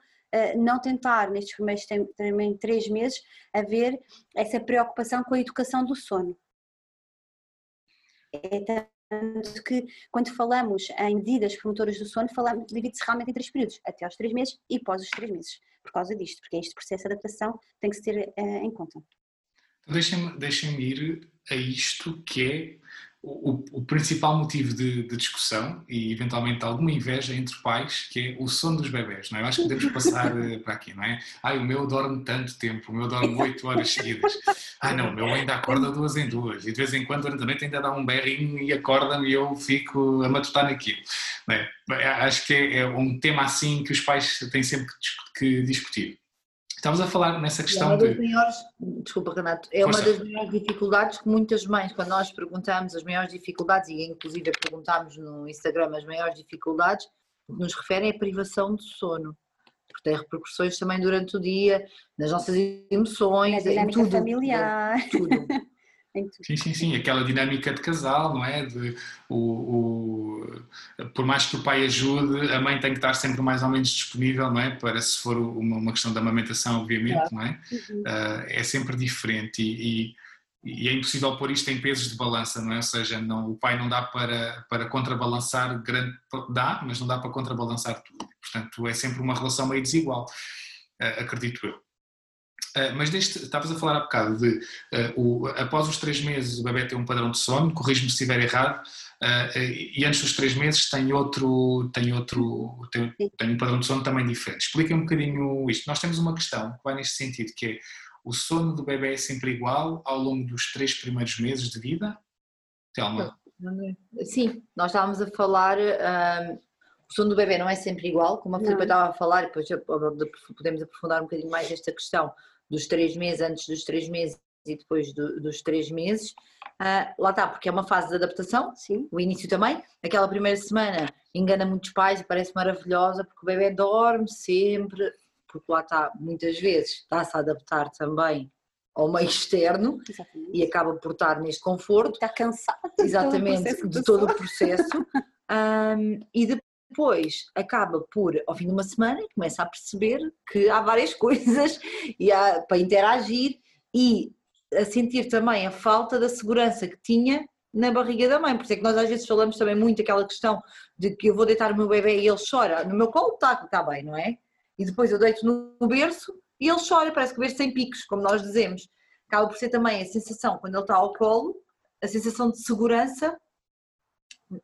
não tentar, nestes primeiros também três meses, haver essa preocupação com a educação do sono. É tanto que quando falamos em medidas promotoras do sono, falamos, divide-se realmente em três períodos, até aos três meses e pós os três meses, por causa disto, porque este processo de adaptação tem que se ter uh, em conta. Deixem-me deixem ir a isto que é o, o, principal motivo de, de, discussão e eventualmente alguma inveja entre pais, que é o sono dos bebés, não é? Eu acho que podemos passar eh, para aqui, não é? Ai, o meu dorme tanto tempo, o meu dorme 8 horas seguidas. Ai não, o meu ainda acorda duas em duas e de vez em quando durante a noite ainda dá um berrinho e acorda-me e eu fico a matutar naquilo. É? Acho que é, é, um tema assim que os pais têm sempre que discutir. Estamos a falar nessa questão é uma das de... Maiores, desculpa, Renato, é Força. uma das maiores dificuldades que muitas mães, quando nós perguntamos as maiores dificuldades, e inclusive perguntamos no Instagram as maiores dificuldades, nos referem a privação de sono. Porque tem repercussões também durante o dia, nas nossas emoções, em tudo. familiar. Tudo. Sim, sim, sim, aquela dinâmica de casal, não é? De, o, o, por mais que o pai ajude, a mãe tem que estar sempre mais ou menos disponível, não é? Para se for uma, uma questão da amamentação, obviamente, não é? Uhum. Uh, é sempre diferente e, e, e, é impossível pôr isto em pesos de balança, não é? Ou seja, não, o pai não dá para, para contrabalançar grande, dá, mas não dá para contrabalançar tudo. Portanto, é sempre uma relação meio desigual, uh, acredito eu. Uh, mas deste, estavas a falar há bocado de uh, o, após os três meses o bebê tem um padrão de sono, corrijo-me se estiver errado, uh, e antes dos três meses tem outro, tem outro, tem, tem um padrão de sono também diferente. Explica um bocadinho isto. Nós temos uma questão que vai neste sentido, que é o sono do bebê é sempre igual ao longo dos três primeiros meses de vida? Telma? Sim, nós estávamos a falar, um, o sono do bebê não é sempre igual, como a Filipe estava a falar, depois podemos aprofundar um bocadinho mais esta questão dos três meses, antes dos três meses e depois do, dos três meses. Uh, lá está, porque é uma fase de adaptação, Sim. o início também. Aquela primeira semana engana muitos pais e parece maravilhosa, porque o bebê dorme sempre, porque lá está, muitas vezes está-se a adaptar também ao meio externo Exatamente. e acaba por estar neste conforto. Está cansado Exatamente, de todo o processo. um, e depois acaba por, ao fim de uma semana, começa a perceber que há várias coisas e há, para interagir e a sentir também a falta da segurança que tinha na barriga da mãe. Por isso é que nós às vezes falamos também muito aquela questão de que eu vou deitar o meu bebê e ele chora. No meu colo está, está bem, não é? E depois eu deito no berço e ele chora, parece que o berço tem picos, como nós dizemos. Acaba por ser também a sensação, quando ele está ao colo, a sensação de segurança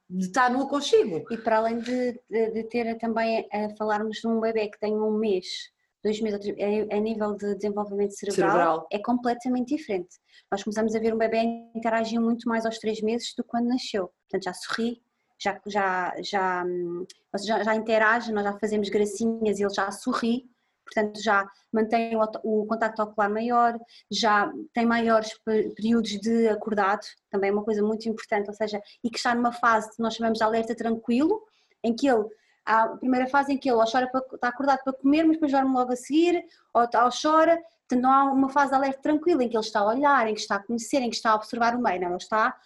de estar no aconchego. E para além de, de, de ter também a falarmos de um bebê que tem um mês, dois meses, a, a nível de desenvolvimento cerebral, cerebral, é completamente diferente. Nós começamos a ver um bebê interagir muito mais aos três meses do que quando nasceu. Portanto, já sorri, já, já, já, hum, já, já interage, nós já fazemos gracinhas e ele já sorri portanto já mantém o, o contacto ocular maior, já tem maiores períodos de acordado, também é uma coisa muito importante, ou seja, e que está numa fase que nós chamamos de alerta tranquilo, em que ele a primeira fase em que ele ou chora para, está acordado para comer, mas depois dorme logo a seguir, ou, ou chora, portanto não há uma fase de alerta tranquila em que ele está a olhar, em que está a conhecer, em que está a observar o meio, não, ele está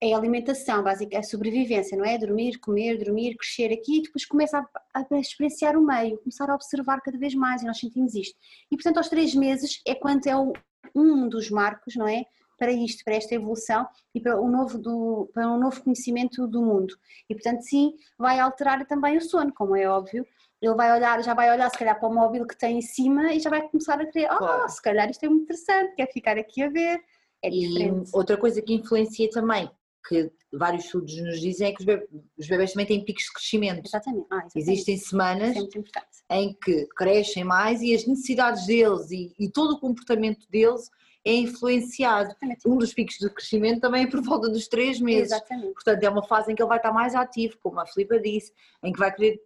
é alimentação básica, é sobrevivência, não é? Dormir, comer, dormir, crescer aqui e depois começa a, a, experienciar o meio, começar a observar cada vez mais e nós sentimos isto. E portanto aos três meses é quando é o, um dos marcos, não é? Para isto, para esta evolução e para, o novo do, para um novo conhecimento do mundo. E portanto sim, vai alterar também o sono, como é óbvio, ele vai olhar, já vai olhar se calhar para o móvel que tem em cima e já vai começar a querer, oh, claro. se calhar isto é muito interessante, quer ficar aqui a ver. É e outra coisa que influencia também, que vários estudos nos dizem é que os bebês, os bebês também têm picos de crescimento. Exatamente. Ah, exatamente. Existem semanas é em que crescem mais e as necessidades deles e, e todo o comportamento deles é influenciado. Exatamente. Um dos picos de crescimento também é por volta dos três meses. Exatamente. Portanto, é uma fase em que ele vai estar mais ativo, como a Filipa disse, em que vai querer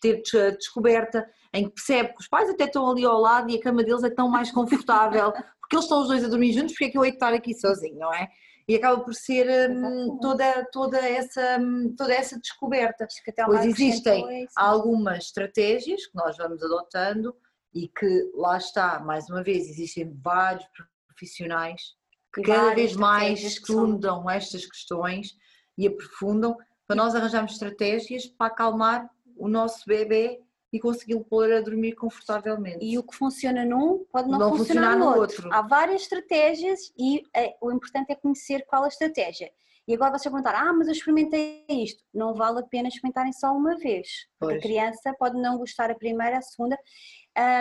ter descoberta, em que percebe que os pais até estão ali ao lado e a cama deles é tão mais confortável, porque eles estão os dois a dormir juntos, porque é que eu hei de estar aqui sozinho, não é? E acaba por ser hum, toda, toda, essa, hum, toda essa descoberta. Pois existem algumas estratégias que nós vamos adotando e que lá está, mais uma vez, existem vários profissionais que cada vez mais estudam que estas questões e aprofundam para nós arranjarmos estratégias para acalmar o nosso bebê e consegui-lo pôr a dormir confortavelmente. E o que funciona num pode não, não funcionar, funcionar, no outro. outro. Há várias estratégias e é, o importante é conhecer qual a estratégia. E agora você perguntar, ah, mas eu experimentei isto. Não vale a pena experimentarem só uma vez. Porque a criança pode não gostar a primeira, a segunda.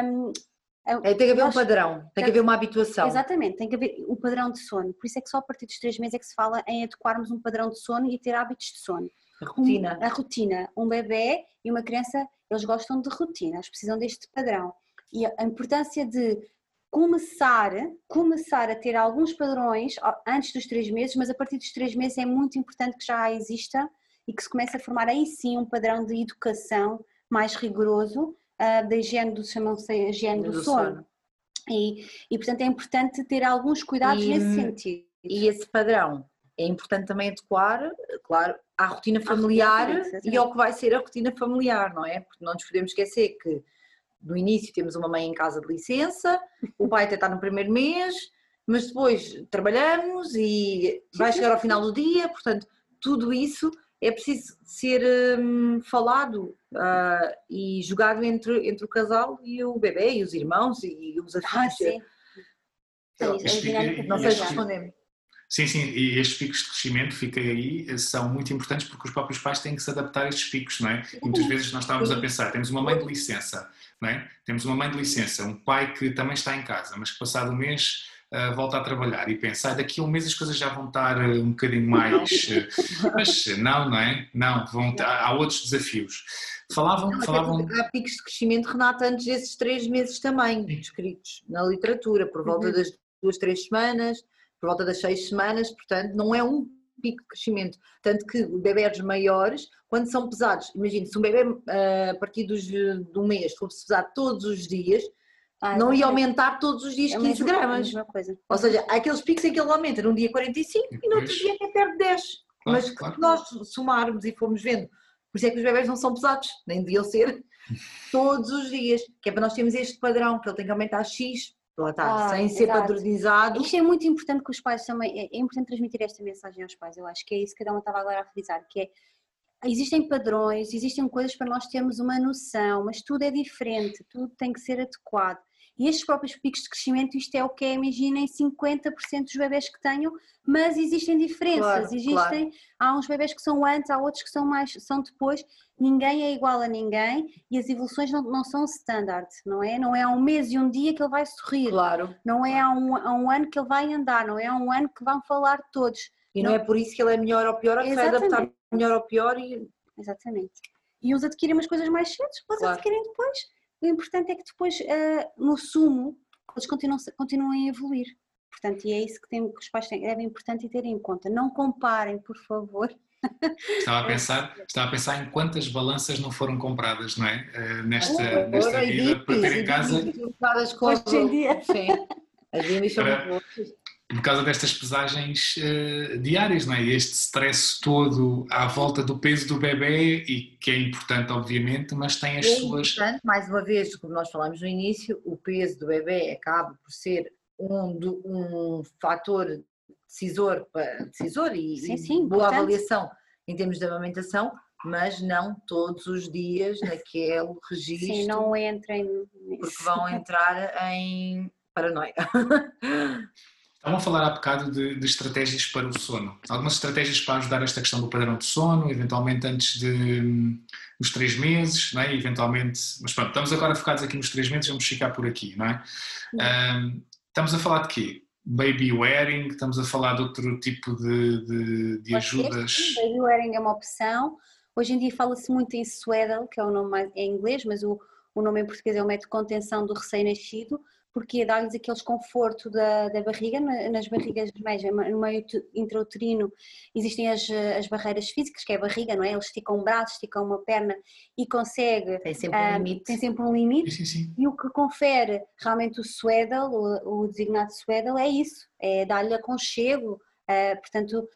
Um, é, tem que haver um padrão, tem que haver uma habituação. Exatamente, tem que haver o um padrão de sono. Por isso é que só a partir dos três meses é que se fala em adequarmos um padrão de sono e ter hábitos de sono. A rotina. Um, a rotina. Um bebê e uma criança, eles gostam de rotina, eles precisam deste padrão. E a importância de começar, começar a ter alguns padrões antes dos três meses, mas a partir dos três meses é muito importante que já exista e que se comece a formar aí sim um padrão de educação mais rigoroso uh, da higiene do, chamam-se higiene do, do sono. sono. E, e, portanto é importante ter alguns cuidados e, nesse sentido. E esse padrão é importante também adequar, claro, à rotina familiar rotina, e ao que vai ser a rotina familiar, não é? Porque não nos podemos esquecer que no início temos uma mãe em casa de licença, o pai até está no primeiro mês, mas depois trabalhamos e vai chegar ao final do dia, portanto, tudo isso é preciso ser hum, falado uh, e jogado entre, entre o casal e o bebê e os irmãos e os afins. Ah, sim. Não sei se respondemos. Sim, sim, e estes picos de crescimento, fiquem aí, são muito importantes porque os próprios pais têm que se adaptar a estes picos, não é? E muitas vezes nós estávamos a pensar, temos uma mãe de licença, não é? Temos uma mãe de licença, um pai que também está em casa, mas que passado um mês uh, volta a trabalhar e pensa, ah, daqui a um mês as coisas já vão estar uh, um bocadinho mais... Uh, mas não, não é? Não, vão, há outros desafios. Falavam, não, falavam... Há picos de crescimento, Renata, antes desses três meses também, descritos na literatura, por volta uhum. das duas, três semanas por volta das seis semanas, portanto, não é um pico de crescimento. Tanto que bebés maiores, quando são pesados, imagine, se um bebê ah, a partir dos, de um mês fosse pesado todos os dias, ah, não ia aumentar todos os dias é 15 gramas. Ou seja, há aqueles picos em que ele aumenta num dia 45 e, e no outro dia até perde 10. Claro, Mas claro. se nós somarmos e formos vendo, por isso é que os bebés não são pesados, nem deviam ser, todos os dias, que é para nós termos este padrão, que ele tem que aumentar X lá está, ah, sem ser padronizado. Isto é muito importante que os pais também, é, é importante transmitir esta mensagem aos pais, eu acho que é isso que cada um estava agora a frisar, que é, existem padrões, existem coisas para nós termos uma noção, mas tudo é diferente, tudo tem que ser adequado. E estes próprios picos de crescimento, isto é o que é, imaginem 50% dos bebés que tenham, mas existem diferenças, claro, existem, claro. há uns bebés que são antes, há outros que são mais, são depois, ninguém é igual a ninguém e as evoluções não, não são standard, não é? Não é há um mês e um dia que ele vai sorrir, claro, não é há um, há um ano que ele vai andar, não é há um ano que vão falar todos. E não, não é por isso que ele é melhor ou pior, ou que vai adaptar melhor ou pior e... Exatamente. E uns adquirem umas coisas mais cedo, outros claro. adquirem depois o importante é que depois, uh, no sumo, eles continuam, continuem a evoluir. Portanto, e é isso que, tem, que os pais têm, é importante e ter em conta. Não comparem, por favor. Estava a pensar, estava a pensar em quantas balanças não foram compradas, não é? Uh, nesta, oh, nesta vida, para ter em casa. Hoje em dia. Sim. As para, por causa destas pesagens uh, diárias, não é? Este stress todo à volta do peso do bebê e que é importante, obviamente, mas tem as é suas. Importante, mais uma vez, como nós falamos no início, o peso do bebê acaba por ser um, um fator decisor, decisor e, sim, sim, boa importante. avaliação em termos de amamentação, mas não todos os dias naquele registro. Sim, não entrem nisso. Porque vão entrar em paranoia. Estavam a falar há bocado de, de, estratégias para o sono. Algumas estratégias para ajudar esta questão do padrão de sono, eventualmente antes de, dos três meses, não é? eventualmente. Mas pronto, estamos agora focados aqui nos três meses, vamos ficar por aqui, não é? Um, estamos a falar de quê? Baby wearing, estamos a falar de outro tipo de, de, de ajudas. Baby wearing é uma opção. Hoje em dia fala-se muito em swaddle, que é o nome mais, em inglês, mas o, o nome em português é o método de contenção do recém-nascido porque dá-lhes aquele conforto da, da barriga, nas barrigas no meio intrauterino existem as, as barreiras físicas, que é a barriga, não é? Ele estica um braço, estica uma perna e consegue... Tem sempre um ah, limite. Tem sempre um limite. Sim, sim. E o que confere realmente o swaddle, o, o designado swaddle, é isso, é dar-lhe aconchego, uh, portanto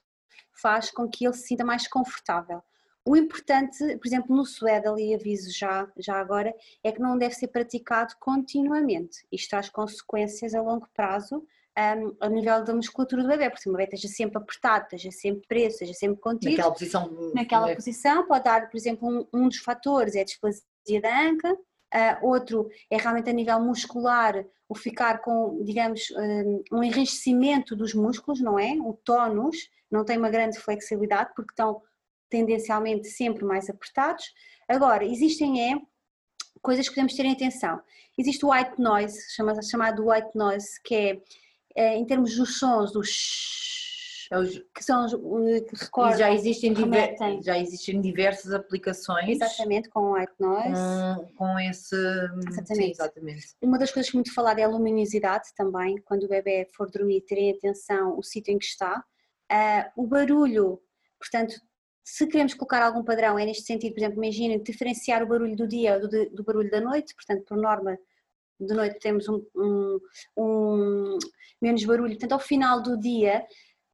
faz com que ele se sinta mais confortável. O importante, por exemplo, no swaddle, e aviso já, já agora, é que não deve ser praticado continuamente. Isto traz consequências a longo prazo um, a nível da musculatura do bebê, porque se o bebê esteja sempre apertado, esteja sempre preso, esteja sempre contido. Naquela posição. Naquela posição, pode dar, por exemplo, um, um dos fatores é a displasia da anca, uh, outro é realmente a nível muscular, o ficar com, digamos, um, enriquecimento dos músculos, não é? O tónus, não tem uma grande flexibilidade, porque estão tendencialmente sempre mais apertados. Agora, existem é coisas que podemos ter em atenção. Existe o white noise, chamado white noise, que é, é em termos dos sons, dos que são os que recordam, já existem, diver, já existem diversas aplicações exatamente com white noise com, com esse exatamente. Sim, exatamente. uma das coisas que muito falada é a luminosidade também quando o bebê for dormir terem atenção o sítio em que está uh, o barulho portanto se queremos colocar algum padrão, é neste sentido, por exemplo, imaginem diferenciar o barulho do dia do, do barulho da noite, portanto, por norma, de noite temos um, um, um, menos barulho, portanto, ao final do dia,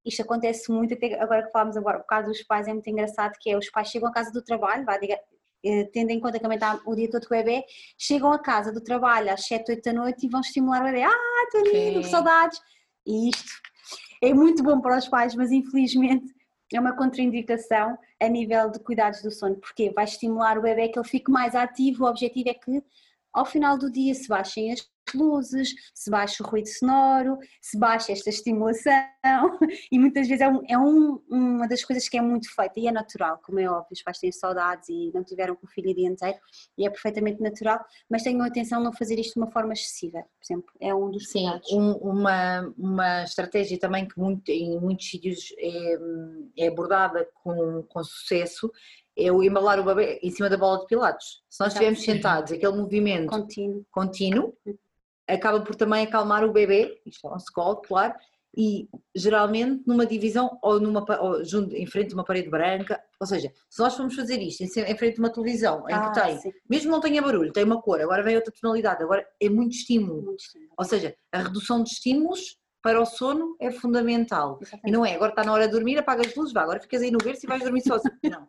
isto acontece muito, até agora que falamos agora, o caso dos pais é muito engraçado, que é os pais chegam à casa do trabalho, vá, diga, eh, tendo em conta que também está o dia todo com o bebê, chegam à casa do trabalho às 7, 8 da noite e vão estimular o bebê, ah, estou lindo, que saudades, e isto é muito bom para os pais, mas infelizmente é uma contraindicação a nível de cuidados do sono, porque vai estimular o bebê que ele fique mais ativo, o objetivo é que ao final do dia se baixem as luzes, se baixa o ruído sonoro, se baixa esta estimulação. E muitas vezes é, um, é um, uma das coisas que é muito feita e é natural, como é óbvio, os pais têm saudades e não tiveram com o filho o dia inteiro e é perfeitamente natural, mas tenham atenção a não fazer isto de uma forma excessiva, por exemplo, é um dos Sim, um, uma, uma estratégia também que muito, em muitos sítios é, é abordada com, com sucesso é o embalar o bebê em cima da bola de pilates. Se nós estivermos sentados, aquele movimento contínuo, contínuo uhum acaba por também acalmar o bebê, isto é um scald, claro, e geralmente numa divisão ou, numa, ou junto, em frente a uma parede branca, ou seja, se nós formos fazer isto em, em frente a uma televisão em ah, que tem, sim. mesmo não tenha barulho, tem uma cor, agora vem outra tonalidade, agora é muito estímulo. muito estímulo. Ou seja, a redução de estímulos para o sono é fundamental. Exatamente. E não é, agora está na hora de dormir, apaga as luzes, vá, agora ficas aí no berço e vais dormir sozinho. não.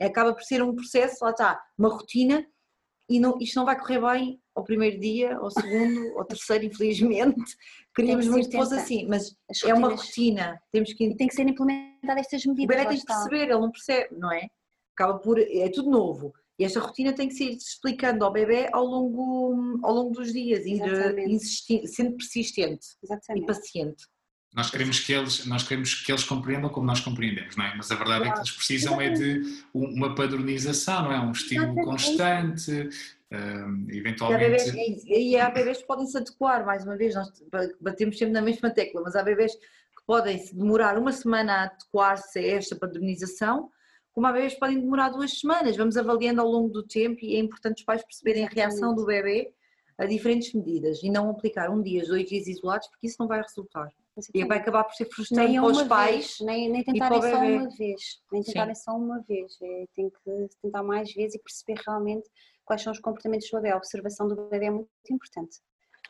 Acaba por ser um processo, lá está, uma rotina e não, isto não vai correr bem ao primeiro dia, ao segundo, ao terceiro, infelizmente. Queríamos muito que fosse assim, mas é uma rotina. Temos que... E tem que ser implementada estas medidas. O bebê tem que perceber, ele não percebe, não é? Acaba por. É tudo novo. E esta rotina tem que ser explicando ao bebê ao longo, ao longo dos dias, insistindo, sendo persistente Exatamente. e paciente. Nós queremos que eles, nós queremos que eles compreendam como nós compreendemos, não é? Mas a verdade claro. é que eles precisam é de uma padronização, não é? Um estímulo constante, um, eventualmente... E há bebês que podem se adequar, mais uma vez, nós batemos sempre na mesma tecla, mas há bebês que podem demorar uma semana a adequar-se a esta padronização, como há bebês que podem demorar duas semanas. Vamos avaliando ao longo do tempo e é importante os pais perceberem a reação do bebê a diferentes medidas e não aplicar um dia, dois dias isolados, porque isso não vai resultar. E vai acabar por ser frustrante para os pais. Vez, nem, nem tentarem só uma vez. Nem tentarem só uma vez. É, tem que tentar mais vezes e perceber realmente quais são os comportamentos do bebê. A observação do bebê é muito importante.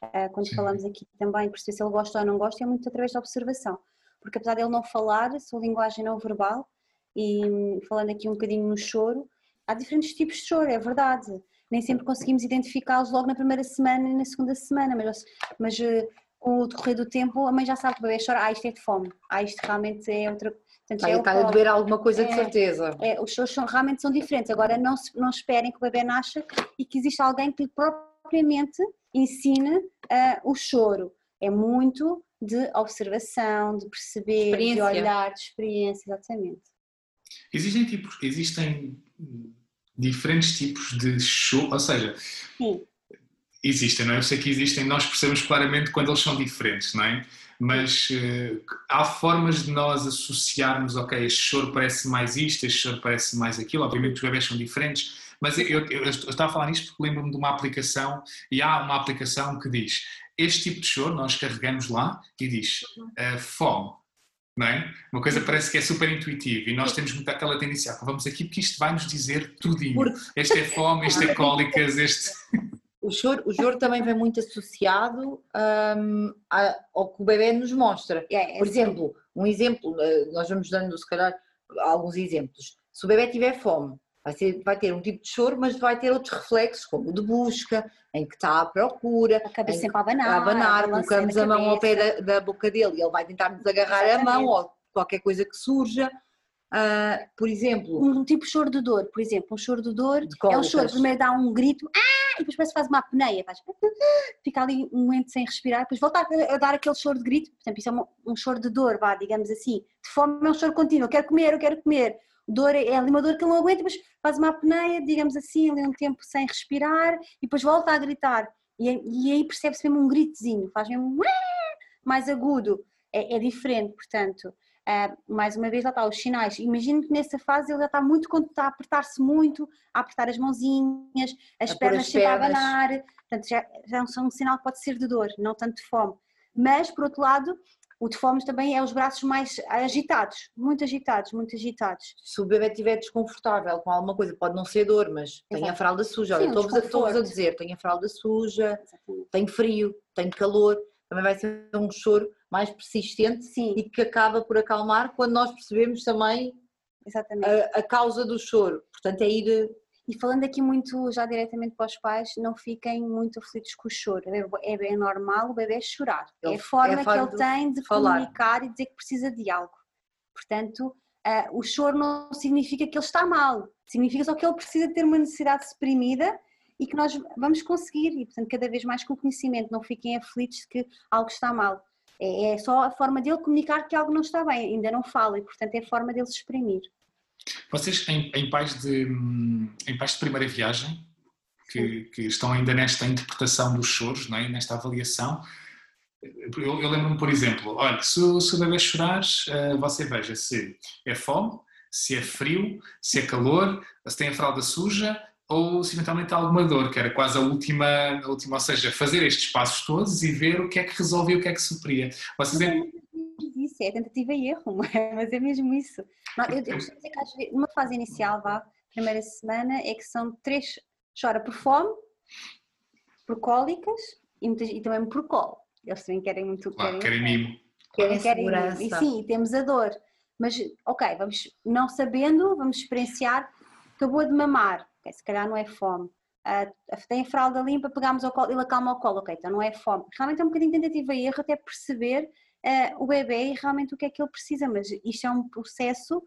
Uh, quando Sim. falamos aqui também, perceber se ele gosta ou não gosta, é muito através da observação. Porque apesar dele não falar, a sua linguagem não verbal, e hum, falando aqui um bocadinho no choro, há diferentes tipos de choro, é verdade. Nem sempre conseguimos identificá-los logo na primeira semana e na segunda semana, mas, mas uh, com o decorrer do tempo, a mãe já sabe que o bebê chora, ah, isto é de fome, ah, isto realmente é outra. Portanto, Aí é está a doer alguma coisa é, de certeza. É, os choros são, realmente são diferentes. Agora, não, não esperem que o bebê nasça e que exista alguém que lhe propriamente ensine uh, o choro. É muito de observação, de perceber, de olhar, de experiência, exatamente. Existem tipos, existem diferentes tipos de choro, ou seja, Sim existem, não é? Eu sei que existem, nós percebemos claramente quando eles são diferentes, não é? Mas uh, há formas de nós associarmos, ok, este choro parece mais isto, este choro parece mais aquilo, obviamente os bebés são diferentes, mas eu, eu, eu estava a falar nisto porque lembro-me de uma aplicação, e há uma aplicação que diz este tipo de choro, nós carregamos lá e diz uh, fome. É? Uma coisa parece que é super intuitiva e nós temos muito aquela tendência, ah, vamos aqui porque isto vai nos dizer tudinho. Este é fome, este é cólicas, este... O choro, o choro também vem muito associado um, ao que o bebê nos mostra. É, é Por exemplo, um exemplo, eh, nós vamos dando se calhar alguns exemplos. Se o bebê tiver fome, vai, ser, vai ter um tipo de choro, mas vai ter outros reflexos, como o de busca, em que está à procura, a cabeça sempre a abanar, a abanar colocamos a, a mão ao pé da, da, boca dele e ele vai tentar nos agarrar Exatamente. a mão ou qualquer coisa que surja. Uh, por exemplo. Um tipo de choro de dor, por exemplo, um choro de dor de é o choro, primeiro dá um grito, ah! E depois parece que faz uma apneia, faz, fica ali um momento sem respirar, depois volta a, dar aquele choro de grito, por exemplo, isso é um, um choro de dor, vá, digamos assim, de fome é um choro contínuo, eu quero comer, eu quero comer, dor é, é ali uma dor que ele não aguenta, depois faz uma apneia, digamos assim, ali um tempo sem respirar, e depois volta a gritar, e, e aí percebe-se mesmo um gritozinho, faz mesmo mais agudo, é, é diferente, portanto, Uh, mais uma vez, lá está, os sinais. Imagino que nessa fase ele já está muito, está a apertar-se muito, a apertar as mãozinhas, as a pernas sempre a abanar, portanto já, já são um sinal que pode ser de dor, não tanto de fome. Mas, por outro lado, o de fome também é os braços mais agitados, muito agitados, muito agitados. Se o bebê estiver desconfortável com alguma coisa, pode não ser dor, mas tem a fralda suja. Sim, Olha, estou-vos a, dizer, tem a fralda suja, Exatamente. tem frio, tem calor, também vai ser um choro mais persistente Sim. e que acaba por acalmar quando nós percebemos também a, a, causa do choro. Portanto, é ir. E falando aqui muito já diretamente para os pais, não fiquem muito aflitos com o choro. É bem normal o bebê chorar. Ele, é a forma é que ele tem de falar. comunicar e dizer que precisa de algo. Portanto, uh, o choro não significa que ele está mal, significa só que ele precisa ter uma necessidade suprimida e que nós vamos conseguir. E, portanto, cada vez mais com o conhecimento, não fiquem aflitos de que algo está mal. É, é só a forma dele comunicar que algo não está bem, ainda não fala e, portanto, é a forma dele se exprimir. Vocês, em, em, pais, de, em pais de primeira viagem, que, que, estão ainda nesta interpretação dos choros, não é? nesta avaliação, eu, eu lembro-me, por exemplo, olha, se, se o bebê chorar, uh, você veja se é fome, se é frio, se é calor, se tem a fralda suja, ou se eventualmente há alguma dor, que era quase a última, a última, ou seja, fazer estes passos todos e ver o que é que resolvia e o que é que supria. Vocês é isso, é tentativa e erro, mas é mesmo isso. eu, eu dizer que às vezes, numa fase inicial, vá, primeira semana, é que são três, chora por fome, por cólicas e, muitas, e também por colo. Eles também querem muito. Claro, querem, querem mimo. Querem, querem mimo. E sim, temos a dor. Mas, ok, vamos, não sabendo, vamos experienciar, acabou de mamar, okay, se calhar não é fome. Uh, tem a fralda limpa, pegamos ao colo, ele acalma o colo, ok, então não é fome. Realmente é um bocadinho tentativa e erro até perceber uh, o bebê e realmente o que é que ele precisa, mas isto é um processo,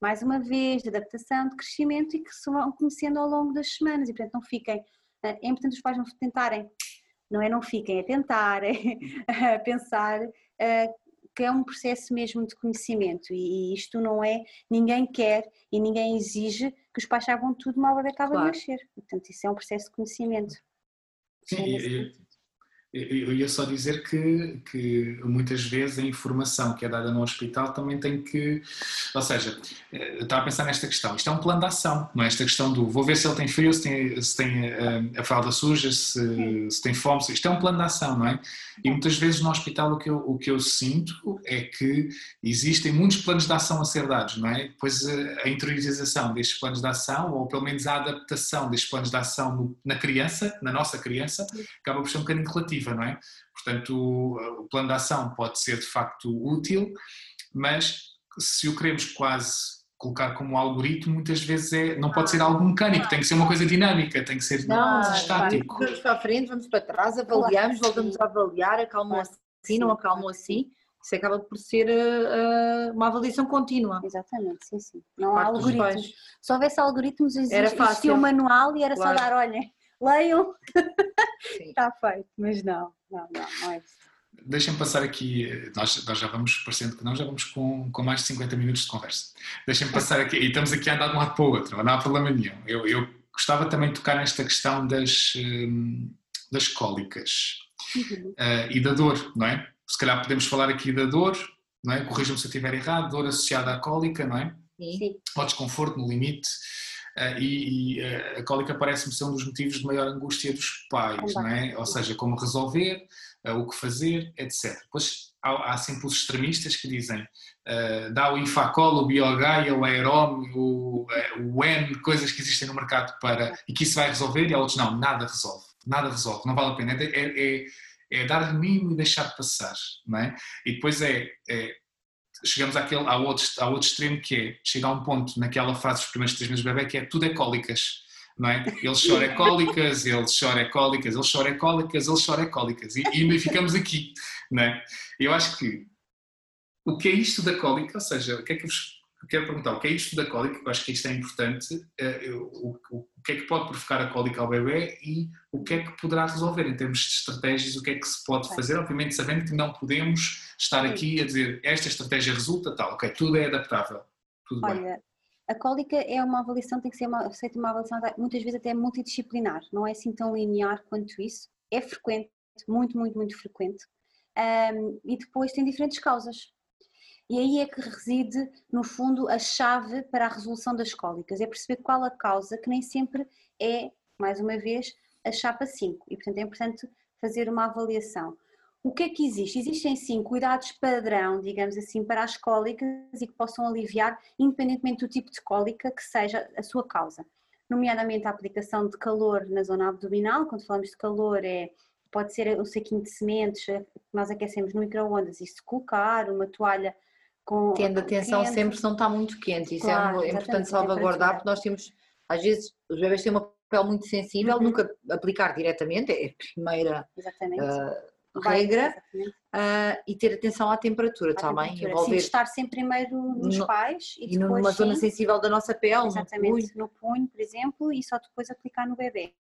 mais uma vez, de adaptação, de crescimento e que se vão conhecendo ao longo das semanas e portanto não fiquem, uh, é importante os pais não tentarem, não é não fiquem, é tentar, é pensar que é um processo mesmo de conhecimento e isto não é, ninguém quer e ninguém exige que os pais saibam tudo mal o bebê acaba claro. de nascer. Portanto, isso é um processo de conhecimento. Sim, é eu ia só dizer que, que muitas vezes a informação que é dada no hospital também tem que. Ou seja, eu estava a pensar nesta questão. Isto é um plano de ação, não é? Esta questão do vou ver se ele tem frio, se tem, se tem a, eh, a fralda suja, se, se, tem fome. Isto é um plano de ação, não é? E muitas vezes no hospital o que, eu, o que eu sinto é que existem muitos planos de ação a ser dados, não é? Depois a, a interiorização destes planos de ação, ou pelo menos a adaptação destes planos de ação na criança, na nossa criança, acaba por ser um bocadinho relativa não é? Portanto, o, plano de ação pode ser de facto útil, mas se o queremos quase colocar como algoritmo, muitas vezes é, não pode ser algo mecânico, tem que ser uma coisa dinâmica, tem que ser não, estático. Vamos para a frente, vamos para trás, avaliamos, voltamos a avaliar, acalmou assim, não acalmou assim. Isso acaba por ser uh, uma avaliação contínua. Exatamente, sim, sim. Não há algoritmos. Se houvesse algoritmos, existia um manual e era claro. só dar, olha, leiam, está feito, mas não, não, não, não é isso. Deixem-me passar aqui, nós, nós, já vamos, parecendo que não, já vamos com, com mais de 50 minutos de conversa. Deixem-me passar aqui, e estamos aqui a andar de um lado para o outro, não há problema nenhum. Eu, eu gostava também de tocar nesta questão das, hum, das cólicas uhum. uh, e da dor, não é? Se calhar podemos falar aqui da dor, não é? Corrijam-me se eu estiver errado, dor associada à cólica, não é? Sim. Ao desconforto no limite. Uh, e, e uh, a cólica parece-me ser um dos motivos de maior angústia dos pais, não é? Ou seja, como resolver, uh, o que fazer, etc. Depois há, há sempre os extremistas que dizem dá o Infacol, o Biogaia, o Aerom, o, o N, coisas que existem no mercado para e que isso vai resolver, e há outros não, nada resolve, nada resolve, não vale a pena. É, é, é, é dar de mim e deixar passar, não é? E depois é, é chegamos àquele, ao, outro, ao outro extremo que é chegar a um ponto naquela fase dos primeiros três meses do bebê que é tudo é cólicas, não é? Ele chora é cólicas, ele chora é cólicas, ele chora é cólicas, ele chora cólicas e, e ainda ficamos aqui, não é? Eu acho que o que é isto da cólica, ou seja, o que é que vos quero perguntar, o que é isto da cólica, eu acho que isto é importante, eh, o, o, que é que pode provocar a cólica ao bebê e o que é que poderá resolver em termos de estratégias, o que é que se pode fazer, obviamente sabendo que não podemos estar aqui a dizer esta estratégia resulta tal, ok, tudo é adaptável, tudo Olha, bem. A cólica é uma avaliação, tem que ser uma, feita uma avaliação muitas vezes até multidisciplinar, não é assim tão linear quanto isso, é frequente, muito, muito, muito frequente, um, e depois tem diferentes causas. E aí é que reside, no fundo, a chave para a resolução das cólicas, é perceber qual a causa, que nem sempre é, mais uma vez, a chapa 5. E, portanto, é importante fazer uma avaliação. O que é que existe? Existem sim cuidados padrão, digamos assim, para as cólicas e que possam aliviar, independentemente do tipo de cólica que seja a sua causa. Nomeadamente a aplicação de calor na zona abdominal, quando falamos de calor é pode ser um saquinho de sementes que nós aquecemos no micro-ondas e se colocar, uma toalha com. Tendo atenção quente. sempre se não está muito quente, isso é claro, é importante salvaguardar, porque nós temos, às vezes, os bebês têm uma pele muito sensível, uhum. nunca aplicar diretamente, é a primeira uh, regra, uh, e ter atenção à temperatura à também. Temperatura. Envolver... Sim, estar sempre primeiro nos no, pais e, e depois. numa zona sensível da nossa pele, exatamente, no punho. no punho, por exemplo, e só depois aplicar no bebê.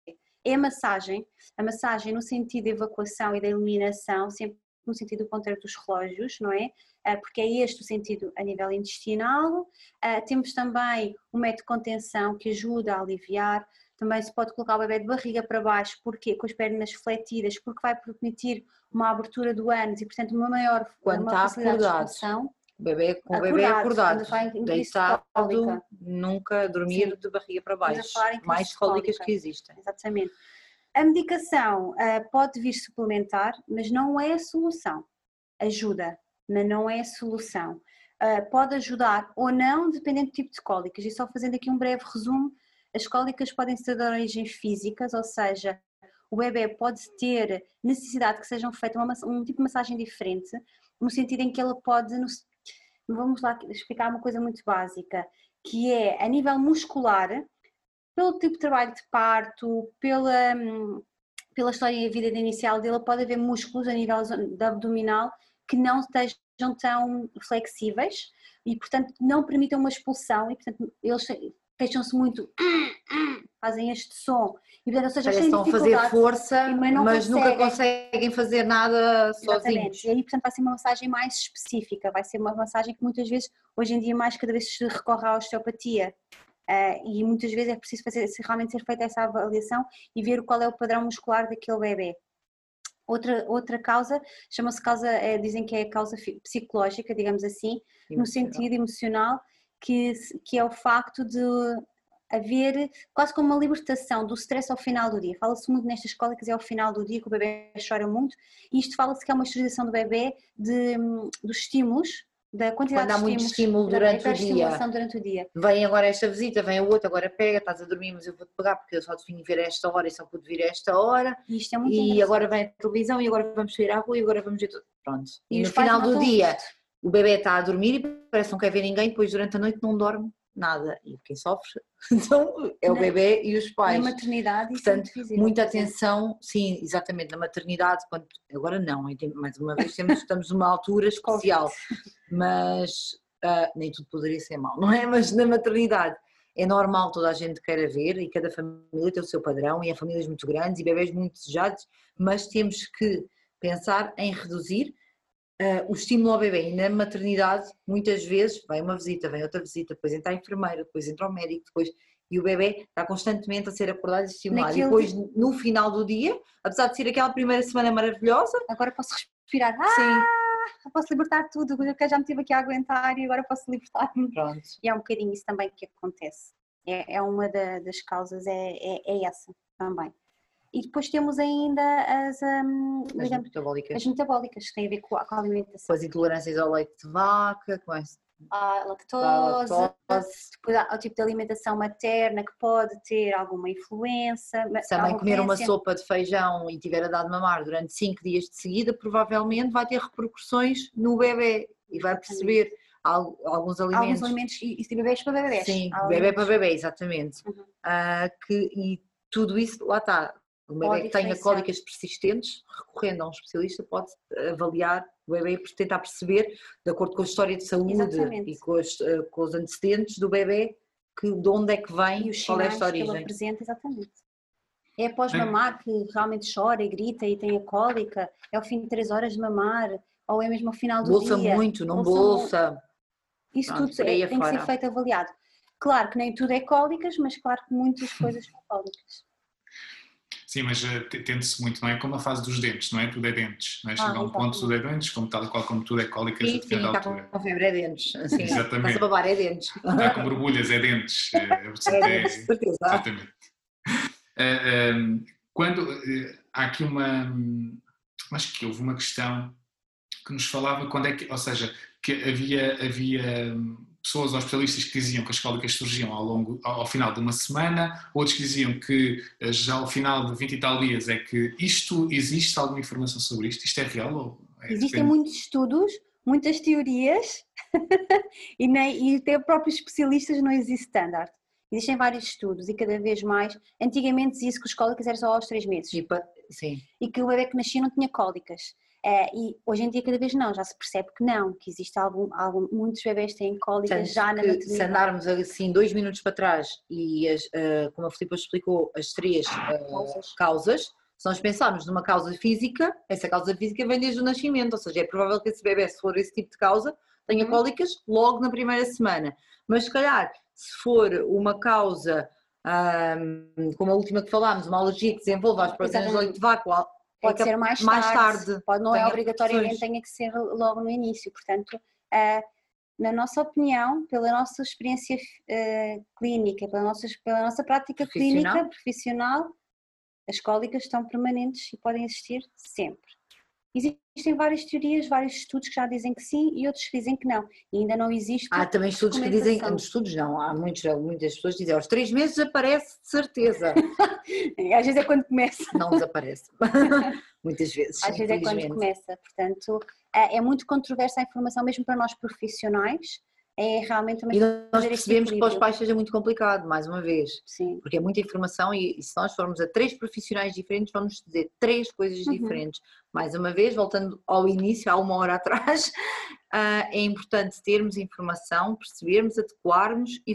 É a massagem, a massagem no sentido de evacuação e da eliminação, sempre no sentido contrário dos relógios, não é? Ah, porque é este o sentido a nível intestinal. Ah, temos também um método de contenção que ajuda a aliviar. Também se pode colocar o bebê de barriga para baixo, porque com as pernas fletidas, porque vai permitir uma abertura do ânus e, portanto, uma maior Quando uma está acordado. O bebê, com o bebê acordado, deitado, nunca dormir de barriga para baixo. Mais cólicas que existem. Exatamente. A medicação uh, pode vir suplementar, mas não é a solução. Ajuda, mas não é a solução. Uh, pode ajudar ou não, dependendo do tipo de cólicas. E só fazendo aqui um breve resumo, as cólicas podem ser de origens físicas, ou seja, o bebê pode ter necessidade que sejam feitas um tipo de massagem diferente, no sentido em que ele pode, vamos lá explicar uma coisa muito básica, que é a nível muscular, pelo tipo de trabalho de parto, pela, hum, pela história e a vida inicial dele, pode haver músculos a nível da abdominal que não estejam tão flexíveis e, portanto, não permitam uma expulsão e, portanto, eles queixam-se muito, fazem este som. E, portanto, ou seja, Parece estão a fazer força, mas, mas nunca conseguem fazer nada sozinhos. E aí, portanto, vai ser uma massagem mais específica, vai ser uma massagem que muitas vezes, hoje em dia, mais cada vez se recorre à osteopatia. Uh, e muitas vezes é preciso fazer, realmente ser feita essa avaliação e ver qual é o padrão muscular daquele bebê. Outra, outra causa, chama-se causa, é, dizem que é a causa psicológica, digamos assim, emocional. no sentido emocional, que, que é o facto de haver quase como uma libertação do stress ao final do dia. Fala-se muito nestas cólicas, é ao final do dia que o bebê chora muito, e isto fala-se que é uma esterilização do bebê de, dos estímulos da quantidade Quando há muito estímulo durante o dia. durante o dia. Vem agora esta visita, vem o outro, agora pega, estás a dormir, mas eu vou-te pegar porque eu só te vim ver a esta hora e só pude vir a esta hora. E, isto é muito e agora vem a televisão e agora vamos sair à rua e agora vamos ver tudo. Pronto. E, e no final do dia o bebê está a dormir e parece que não quer ver ninguém, depois durante a noite não dorme nada. E quem sofre então, é o bebê e os pais. Na maternidade, Portanto, muita atenção, sim, exatamente, na maternidade, quando, agora não, mais uma vez temos, estamos numa altura especial, mas uh, nem tudo poderia ser mal, não é? Mas na maternidade é normal toda a gente queira ver e cada família tem o seu padrão e há famílias muito grandes e bebês muito desejados, mas temos que pensar em reduzir uh, o estímulo ao bebê. E na maternidade, muitas vezes, vem uma visita, vem outra visita, depois entra a enfermeira, depois entra o médico, depois e o bebê está constantemente a ser acordado e estimulado. Naquele... E depois, no final do dia, apesar de ser aquela primeira semana maravilhosa. Agora posso respirar. Ah, Sim. Posso libertar tudo, porque já me tive aqui a aguentar e agora posso libertar-me. Pronto. E é um bocadinho isso também que acontece. é, é uma da, das causas, é, é, é, essa também. E depois temos ainda as, um, as, digamos, metabólicas. as metabólicas, que têm a ver com a, com a alimentação. Com as intolerâncias ao leite de vaca, com as a lactose, lactose. depois há o tipo de alimentação materna que pode ter alguma influência. Mãe comer uma sopa de feijão e tiver a dar de mamar durante 5 dias de seguida, provavelmente vai ter repercussões no bebê e vai perceber alguns alimentos. Alguns alimentos, e, e bebês para bebês. Sim, bebê para bebê, exatamente. Uhum. Uh, que, e tudo isso, lá está, o bebê que tenha cólicas persistentes, recorrendo a um especialista, pode avaliar o bebê e tentar perceber, de acordo com a história de saúde Exatamente. e com os, eh, com os, antecedentes do bebê, que, de onde é que vem e os qual é esta origem. Que ele apresenta, exatamente. É após mamar que realmente chora e grita e tem a cólica, é ao fim de três horas de mamar, ou é mesmo ao final do bolsa dia. Bolsa muito, não bolsa. Muito. Isso Pronto, tudo é, tem que ser feito avaliado. Claro que nem tudo é cólicas, mas claro que muitas coisas são cólicas. Sim, mas uh, tende-se muito, não é? Como a fase dos dentes, não é? Tudo é dentes, não é? Chega ah, a um ponto, tudo é dentes, como tal qual como tudo é cólicas sim, a sim, está com febre é dentes. Assim, Exatamente. Está a babar é dentes. Está com borbulhas é dentes. É, é dentes, é, certeza. Exatamente. Uh, quando uh, há aqui uma, acho que houve uma questão que nos falava quando é que, ou seja, que havia, havia pessoas ou especialistas que diziam que as cólicas surgiam ao, longo, ao final de uma semana, outros que diziam que eh, já ao final de 20 e tal dias é que isto existe alguma informação sobre isto? Isto é real? Ou é Existem muitos estudos, muitas teorias e, nem, e até próprios especialistas não existe standard. Existem vários estudos e cada vez mais. Antigamente dizia-se que os cólicas eram só aos 3 meses. E, sim. e que o bebê que nascia não tinha cólicas. É, e hoje em dia cada vez não, já se percebe que não, que existe algum, algum muitos bebés têm cólicas já na maternidade. Se andarmos assim dois minutos para trás e as, uh, como a Filipe explicou as três uh, causas. causas, se nós pensarmos numa causa física, essa causa física vem desde o nascimento, ou seja, é provável que esse bebê, se for esse tipo de causa, tenha uhum. cólicas logo na primeira semana. Mas se calhar, se for uma causa, como a última que falámos, uma alergia que desenvolva as proteínas de leite de vácuo Pode ser mais, mais tarde, tarde. Pode, não é obrigatoriamente tenha que ser logo no início. Portanto, uh, na nossa opinião, pela nossa experiência uh, clínica, pela nossa, pela nossa prática clínica profissional, as cólicas estão permanentes e podem existir sempre. Existem várias teorias, vários estudos que já dizem que sim e outros que dizem que não. E ainda não existe. Há também estudos que dizem, estudos não, há muitos, muitas pessoas que dizem aos três meses aparece de certeza. Às vezes é quando começa. Não desaparece. Muitas vezes. Às vezes é quando começa. Portanto, é, é muito controversa a informação, mesmo para nós profissionais é realmente uma E nós percebemos que para os pais seja muito complicado, mais uma vez. Sim. Porque é muita informação e, e se nós formos a três profissionais diferentes, vamos dizer três coisas uhum. diferentes. Mais uma vez, voltando ao início, há uma hora atrás, uh, é importante termos informação, percebermos, adequarmos e,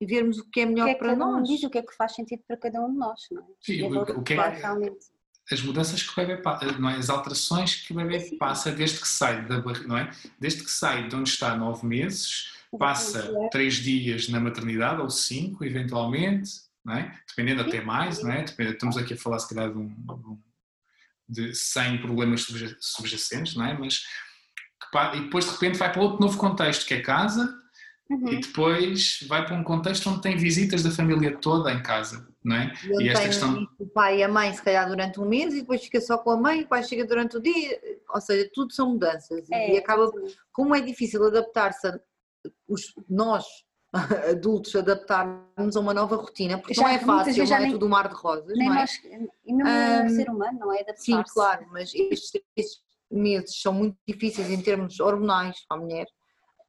e vermos o que é melhor que é para nós. diz o que é que faz sentido para cada um de nós, não é? Sim, o, o, que é, realmente as mudanças que o bebê passa, não é? as alterações que o bebê passa desde que sai da não é? Desde que sai de onde está nove meses passa três dias na maternidade, ou cinco, eventualmente, não é? dependendo até mais, não é? estamos aqui a falar se calhar de, um, de 100 problemas subjacentes, não é? Mas e depois de repente vai para outro novo contexto, que é casa, uhum. e depois vai para um contexto onde tem visitas da família toda em casa, não é? E, e esta questão... o pai e a mãe se calhar durante um mês e depois fica só com a mãe, o pai chega durante o dia, ou seja, tudo são mudanças é, e acaba, como é difícil adaptar-se os, nós, adultos, adaptarmos a uma nova rotina, porque já, não é fácil, não é nem, tudo um mar de rosas, nem não é? Nós, e mesmo um, ser humano, não é? Sim, claro, mas estes, estes meses são muito difíceis em termos hormonais para a mulher,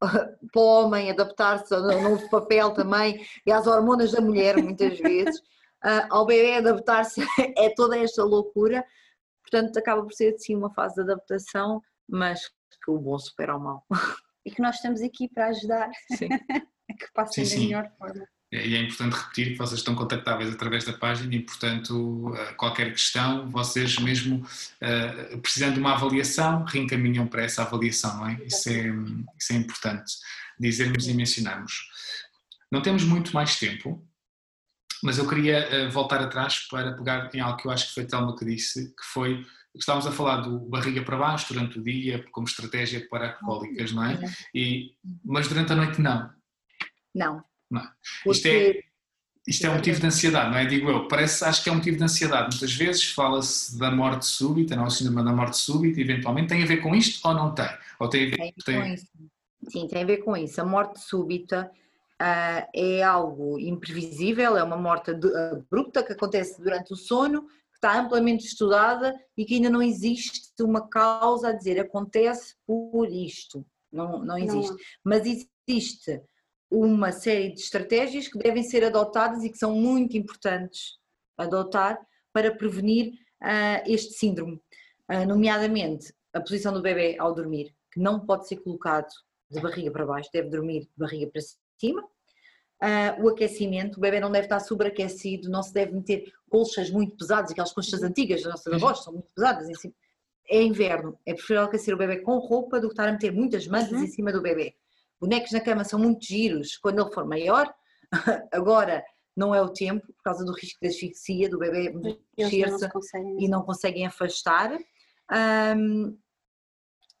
para o homem adaptar-se ao novo papel também e às hormonas da mulher muitas vezes, uh, ao bebê adaptar-se é toda esta loucura, portanto acaba por ser sim uma fase de adaptação, mas que o bom supera o mal. E que nós estamos aqui para ajudar a que passem sim, da melhor forma. E é importante repetir que vocês estão contactáveis através da página e, portanto, eh, qualquer questão, vocês mesmo eh, precisando de uma avaliação, reencaminham para essa avaliação, não é? Isso é, isso é importante dizermos e mencionarmos. Não temos muito mais tempo, mas eu queria eh, voltar atrás para pegar em algo que eu acho que foi Telma que disse, que foi Estávamos a falar do barriga para baixo durante o dia, como estratégia para alcoólicas, não é? E, mas durante a noite não. Não. não. Isto é, Isto é um motivo de ansiedade, não é? Digo eu, parece, acho que é um motivo de ansiedade. Muitas vezes fala-se da morte súbita, não é o síndrome da morte súbita, eventualmente. Tem a ver com isto ou não tem? Ou tem a ver, tem, tem... com isso. Sim, tem a ver com isso. A morte súbita uh, é algo imprevisível, é uma morte abrupta que acontece durante o sono, está amplamente estudada e que ainda não existe uma causa a dizer acontece por isto. Não, não existe. Não. Mas existe uma série de estratégias que devem ser adotadas e que são muito importantes adotar para prevenir uh, este síndrome, uh, nomeadamente a posição do bebê ao dormir, que não pode ser colocado de barriga para baixo, deve dormir de barriga para cima. Uh, o aquecimento, o bebê não deve estar sobreaquecido, não se deve meter colchas muito pesadas, aquelas colchas antigas das nossas avós são muito pesadas. Em cima. É inverno, é preferível aquecer o bebê com roupa do que estar a meter muitas mantas uhum. em cima do bebê. Bonecos na cama são muito giros quando ele for maior, agora não é o tempo, por causa do risco de asfixia, do bebê mexer-se e não conseguem afastar. Um,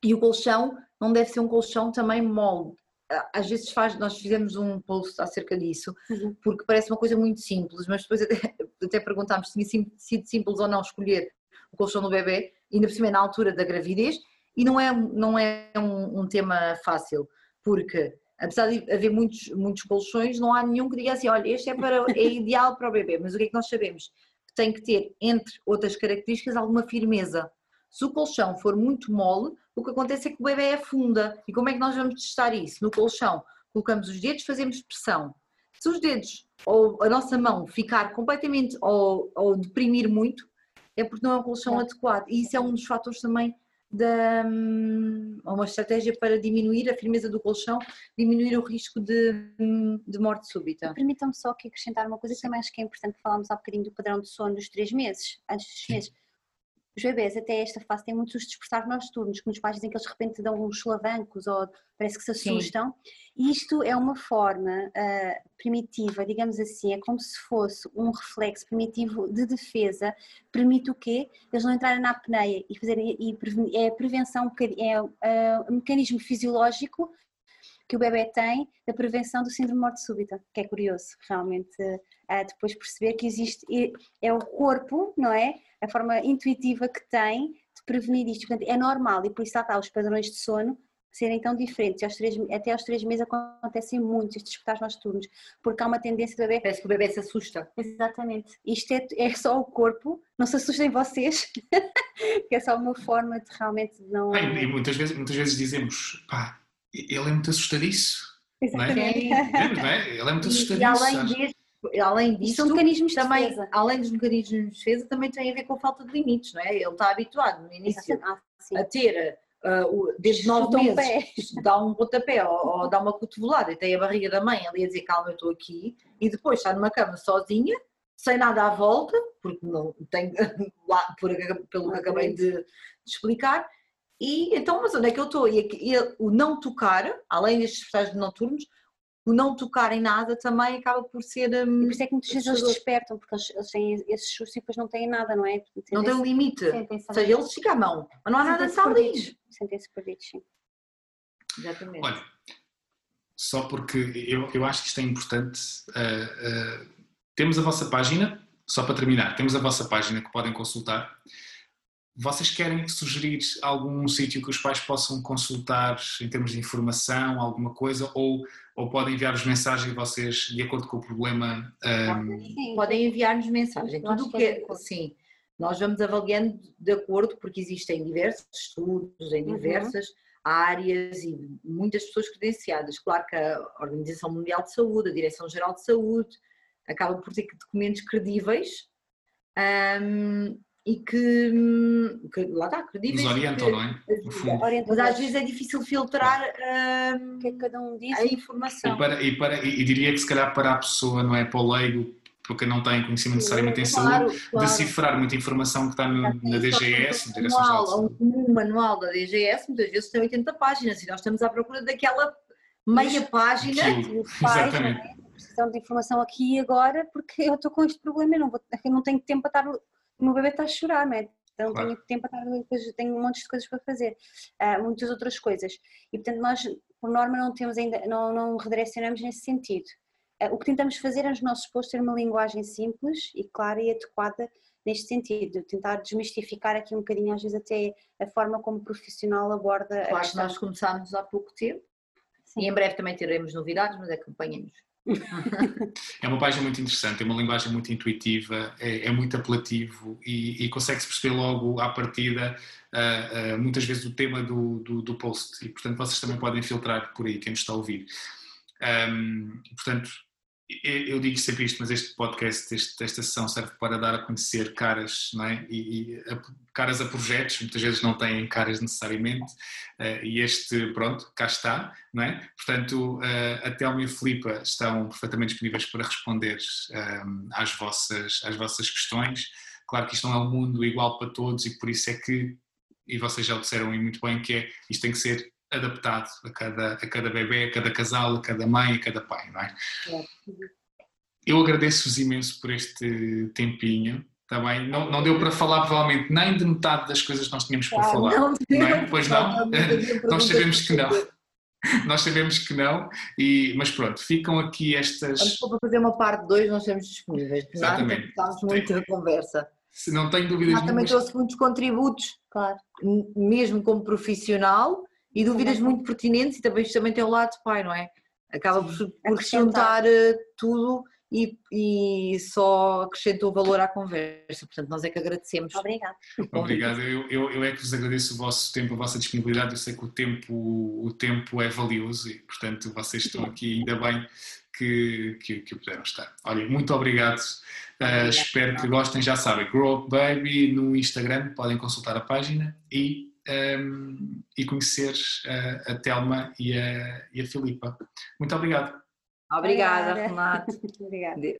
e o colchão não deve ser um colchão também mole. Às vezes faz, nós fizemos um post acerca disso, uhum. porque parece uma coisa muito simples, mas depois até, até perguntámos se tinha sido simples ou não escolher o colchão do bebê, ainda por cima é na altura da gravidez, e não é, não é um, um tema fácil porque apesar de haver muitos, muitos colchões, não há nenhum que diga assim, olha, este é, para, é ideal para o bebê, mas o que é que nós sabemos? Que tem que ter, entre outras características, alguma firmeza. Se o colchão for muito mole, o que acontece é que o bebê afunda. E como é que nós vamos testar isso? No colchão, colocamos os dedos, fazemos pressão. Se os dedos ou a nossa mão ficar completamente ou, ou deprimir muito, é porque não é um colchão é. adequado. E isso é um dos fatores também da, hum, uma estratégia para diminuir a firmeza do colchão, diminuir o risco de, hum, de morte súbita. Permitam-me só aqui acrescentar uma coisa que também acho que é importante falarmos há bocadinho do padrão de sono dos três meses, antes dos meses. Os bebês até esta fase têm muitos despertar nocturnos, que nos pais dizem que eles de repente dão uns solavancos ou parece que se assustam. E isto é uma forma uh, primitiva, digamos assim, é como se fosse um reflexo primitivo de defesa, permite o quê? Eles não entrarem na apneia e fazerem e é a prevenção, é uh, um mecanismo fisiológico que o bebê tem da prevenção do síndrome de morte súbita, que é curioso realmente uh, depois perceber que existe, é o corpo, não é? A forma intuitiva que tem de prevenir isto. Portanto, é normal e por isso está os padrões de sono serem tão diferentes. Aos três, até aos três meses acontecem muitos estes despertares nocturnos, porque há uma tendência do bebê. Parece que o bebê se assusta. Exatamente. Isto é, é só o corpo, não se assustem vocês, que é só uma forma de realmente não. e muitas vezes, muitas vezes dizemos, pá, ele é muito assustadiço. Exatamente. Não é? não é? Ele é muito assustadiço. E além disso, além disso são mecanismos também, de defesa. além dos mecanismos de defesa, também tem a ver com a falta de limites, não é? Ele está habituado no início ah, a ter uh, desde nove meses, dá um pontapé ou, ou dá uma cotovelada e tem a barriga da mãe ali a dizer calma, eu estou aqui, e depois está numa cama sozinha, sem nada à volta, porque não tem lá, por, pelo que acabei de, de explicar, e então, mas onde é que eu estou? E, e o não tocar, além destes estágios noturnos, o não tocar em nada também acaba por ser. Um, e por isso é que muitas vezes eles despertam, porque eles, eles têm esses sustos e depois não têm nada, não é? não tem um limite. Ou seja, eles ficam à mão, mas não há nada ali. Sentem-se perdidos, sim. Exatamente. Olha, só porque eu, eu acho que isto é importante. Uh, uh, temos a vossa página, só para terminar, temos a vossa página que podem consultar. Vocês querem sugerir algum sítio que os pais possam consultar em termos de informação, alguma coisa, ou, ou podem enviar-vos mensagem vocês, de acordo com o problema? Um... Sim, podem enviar-nos mensagem. Tudo o que é, sim, nós vamos avaliando de acordo, porque existem diversos estudos em uhum. diversas uhum. áreas e muitas pessoas credenciadas. Claro que a Organização Mundial de Saúde, a Direção-Geral de Saúde, acaba por ter documentos credíveis. Um, e que, que, lá está, credíveis. Nos orientam, não é? Mas às vezes é difícil filtrar um, que é que cada um diz? a informação. E, para, e, para, e diria que se calhar para a pessoa, não é? Para o leigo, porque não tem conhecimento necessariamente em claro, saúde, claro. decifrar muita informação que está no, na DGS, na Direção Um, manual da DGS muitas vezes tem 80 páginas e nós estamos à procura daquela meia página. Aquilo, exatamente. É? Precisão de informação aqui e agora porque eu estou com este problema, eu não, vou, eu não tenho tempo para estar o meu bebê está a chorar, não é? Então claro. tenho tempo para estar, tenho um monte de coisas para fazer, uh, muitas outras coisas. E portanto nós, por norma, não temos ainda, não, não redirecionamos nesse sentido. o que tentamos fazer é os nossos posts ter uma linguagem simples e clara e adequada neste sentido, tentar desmistificar aqui um bocadinho, às vezes até a forma como o profissional aborda claro a questão. nós começámos há pouco tempo Sim. e em breve também teremos novidades, mas acompanhem-nos. É uma página muito interessante, é uma linguagem muito intuitiva, é, é muito apelativo e, e consegue-se perceber logo à partida uh, uh, muitas vezes o tema do, do, do, post e portanto vocês também podem filtrar por aí quem nos está a ouvir. Um, portanto, eu digo sempre isto, mas este podcast, este, esta sessão serve para dar a conhecer caras, não é? E, e a, caras a projetos, muitas vezes não têm caras necessariamente, uh, e este, pronto, cá está, não é? Portanto, uh, a Telma e a Filipa estão perfeitamente disponíveis para responder um, ehm, às, vossas, às vossas questões. Claro que isto não é um mundo igual para todos e por isso é que, e vocês já o disseram muito bem, que é, isto tem que ser adaptado a cada, a cada bebê, a cada casal, a cada mãe, a cada pai, não é? é. Eu agradeço-vos imenso por este tempinho. Tá não, não deu para falar provavelmente nem de metade das coisas que nós tínhamos para ah, falar. Não, não é? Pois não, não nós sabemos que não. Nós sabemos que não, e, mas pronto, ficam aqui estas. Para fazer uma parte 2, nós estamos disponíveis. Exatamente. Estamos muito na conversa. Se não tenho dúvidas. Ah, também trouxe muitos contributos, claro. mesmo como profissional, e dúvidas muito pertinentes e também, também tem o lado de pai, não é? Acaba por, por juntar eh, tudo e, e, só acrescentou valor à conversa. Portanto, nós é que agradecemos. Obrigada. Obrigado. Eu, eu, eu, é que vos agradeço o vosso tempo, a vossa disponibilidade. Eu sei que o tempo, o tempo é valioso e, portanto, vocês estão aqui ainda bem que, que, que puderam estar. Olha, muito obrigado. Uh, espero que gostem. Já sabem, Grow Up Baby no Instagram, podem consultar a página e um, e conhecer a, a Telma e a, e a Filipa. Muito obrigado. Obrigada, Renato. Obrigada.